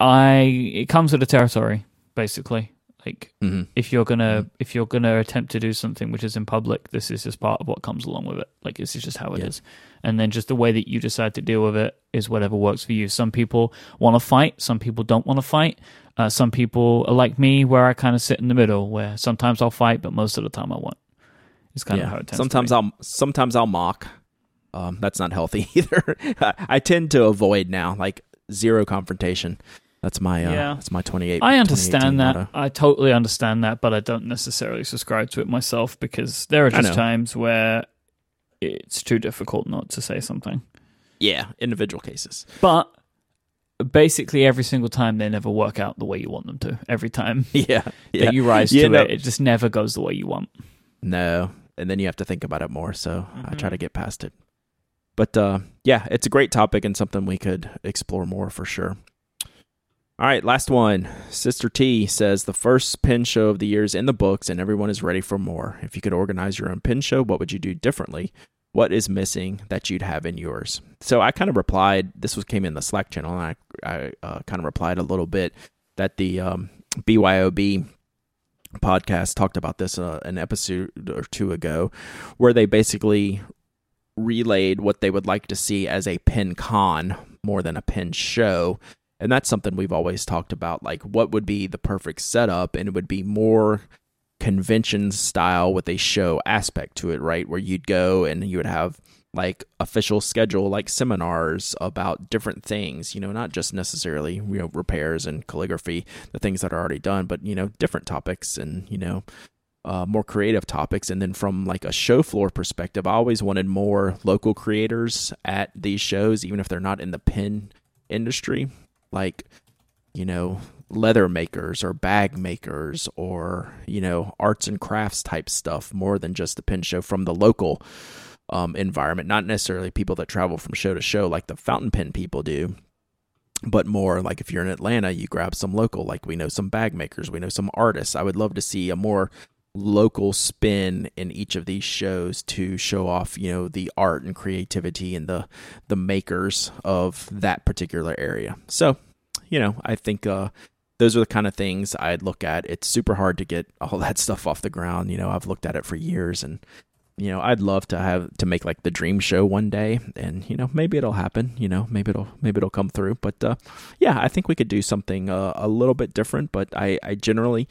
S1: I it comes with the territory, basically. Like
S2: mhm.
S1: if you're gonna
S2: Mhm.
S1: if you're gonna attempt to do something which is in public, this is just part of what comes along with it. Like this is just how it is,
S2: Yeah.
S1: and then just the way that you decide to deal with it is whatever works for you. Some people want to fight, some people don't want to fight. Uh, some people are like me, where I kind of sit in the middle, where sometimes I'll fight, but most of the time I won't. It's kind of how it tends.
S2: sometimes
S1: to.
S2: I'll sometimes I'll mock. Um, that's not healthy (laughs) either. I tend to avoid now, like zero confrontation. That's my uh,
S1: Yeah.
S2: that's my twenty eight.
S1: I understand that. I totally understand that, but I don't necessarily subscribe to it myself because there are just times where it's too difficult not to say something.
S2: Yeah, individual cases.
S1: But basically, every single time they never work out the way you want them to. Every time
S2: Yeah, (laughs) yeah.
S1: that you rise
S2: Yeah,
S1: to
S2: no.
S1: it, it just never goes the way you want.
S2: No, and then you have to think about it more. So I try to get past it. But uh, yeah, it's a great topic and something we could explore more for sure. All right, last one. Sister T says the first pin show of the year is in the books and everyone is ready for more. If you could organize your own pin show, what would you do differently? What is missing that you'd have in yours? So I kind of replied. This was came in the Slack channel, and I I uh, kind of replied a little bit that the um, BYOB podcast talked about this uh, an episode or two ago, where they basically relayed what they would like to see as a pin con more than a pin show. And that's something we've always talked about. Like, what would be the perfect setup? And it would be more convention style with a show aspect to it, right? Where you'd go and you would have like official schedule, like seminars about different things, you know, not just necessarily, you know, repairs and calligraphy, the things that are already done, but, you know, different topics and, you know, uh, more creative topics. And then from like a show floor perspective, I always wanted more local creators at these shows, even if they're not in the pin industry, like, you know, leather makers or bag makers or, you know, arts and crafts type stuff more than just the pin show from the local um, environment, not necessarily people that travel from show to show like the fountain pen people do. but more like if you're in Atlanta, you grab some local, like we know some bag makers, we know some artists. I would love to see a more local spin in each of these shows to show off, you know, the art and creativity and the the makers of that particular area. So, you know, I think uh those are the kind of things I'd look at. It's super hard to get all that stuff off the ground. You know, I've looked at it for years and you know, I'd love to have to make like the dream show one day and you know, maybe it'll happen, you know, maybe it'll maybe it'll come through, but uh yeah, I think we could do something uh, a little bit different, but I I generally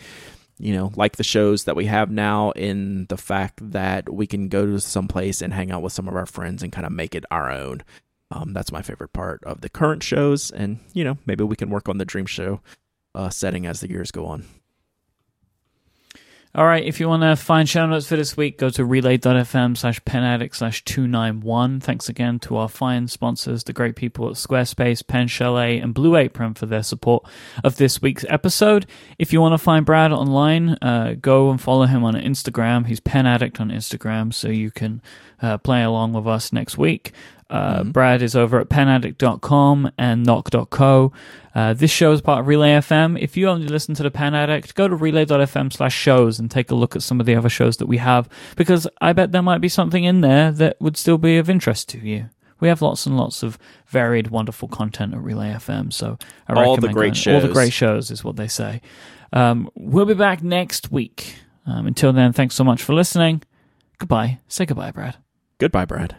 S2: you know, like the shows that we have now in the fact that we can go to some place and hang out with some of our friends and kind of make it our own. Um, that's my favorite part of the current shows, and you know, maybe we can work on the dream show uh, setting as the years go on.
S1: All right, if you want to find show notes for this week, go to relay.fm slash penaddict slash 291. Thanks again to our fine sponsors, the great people at Squarespace, Pen Chalet, and Blue Apron for their support of this week's episode. If you want to find Brad online, uh, go and follow him on Instagram. He's Pen Addict on Instagram, so you can uh, play along with us next week. Uh, mm-hmm. Brad is over at penaddict.com and Nock Co. Uh, this show is part of Relay FM. If you only listen to the Pen Addict, go to relay.fm slash shows and take a look at some of the other shows that we have because I bet there might be something in there that would still be of interest to you. We have lots and lots of varied, wonderful content at Relay FM. So I
S2: all
S1: the
S2: great shows.
S1: All the great shows is what they say. Um, we'll be back next week. Um, until then, thanks so much for listening. Goodbye. Say goodbye, Brad.
S2: Goodbye, Brad.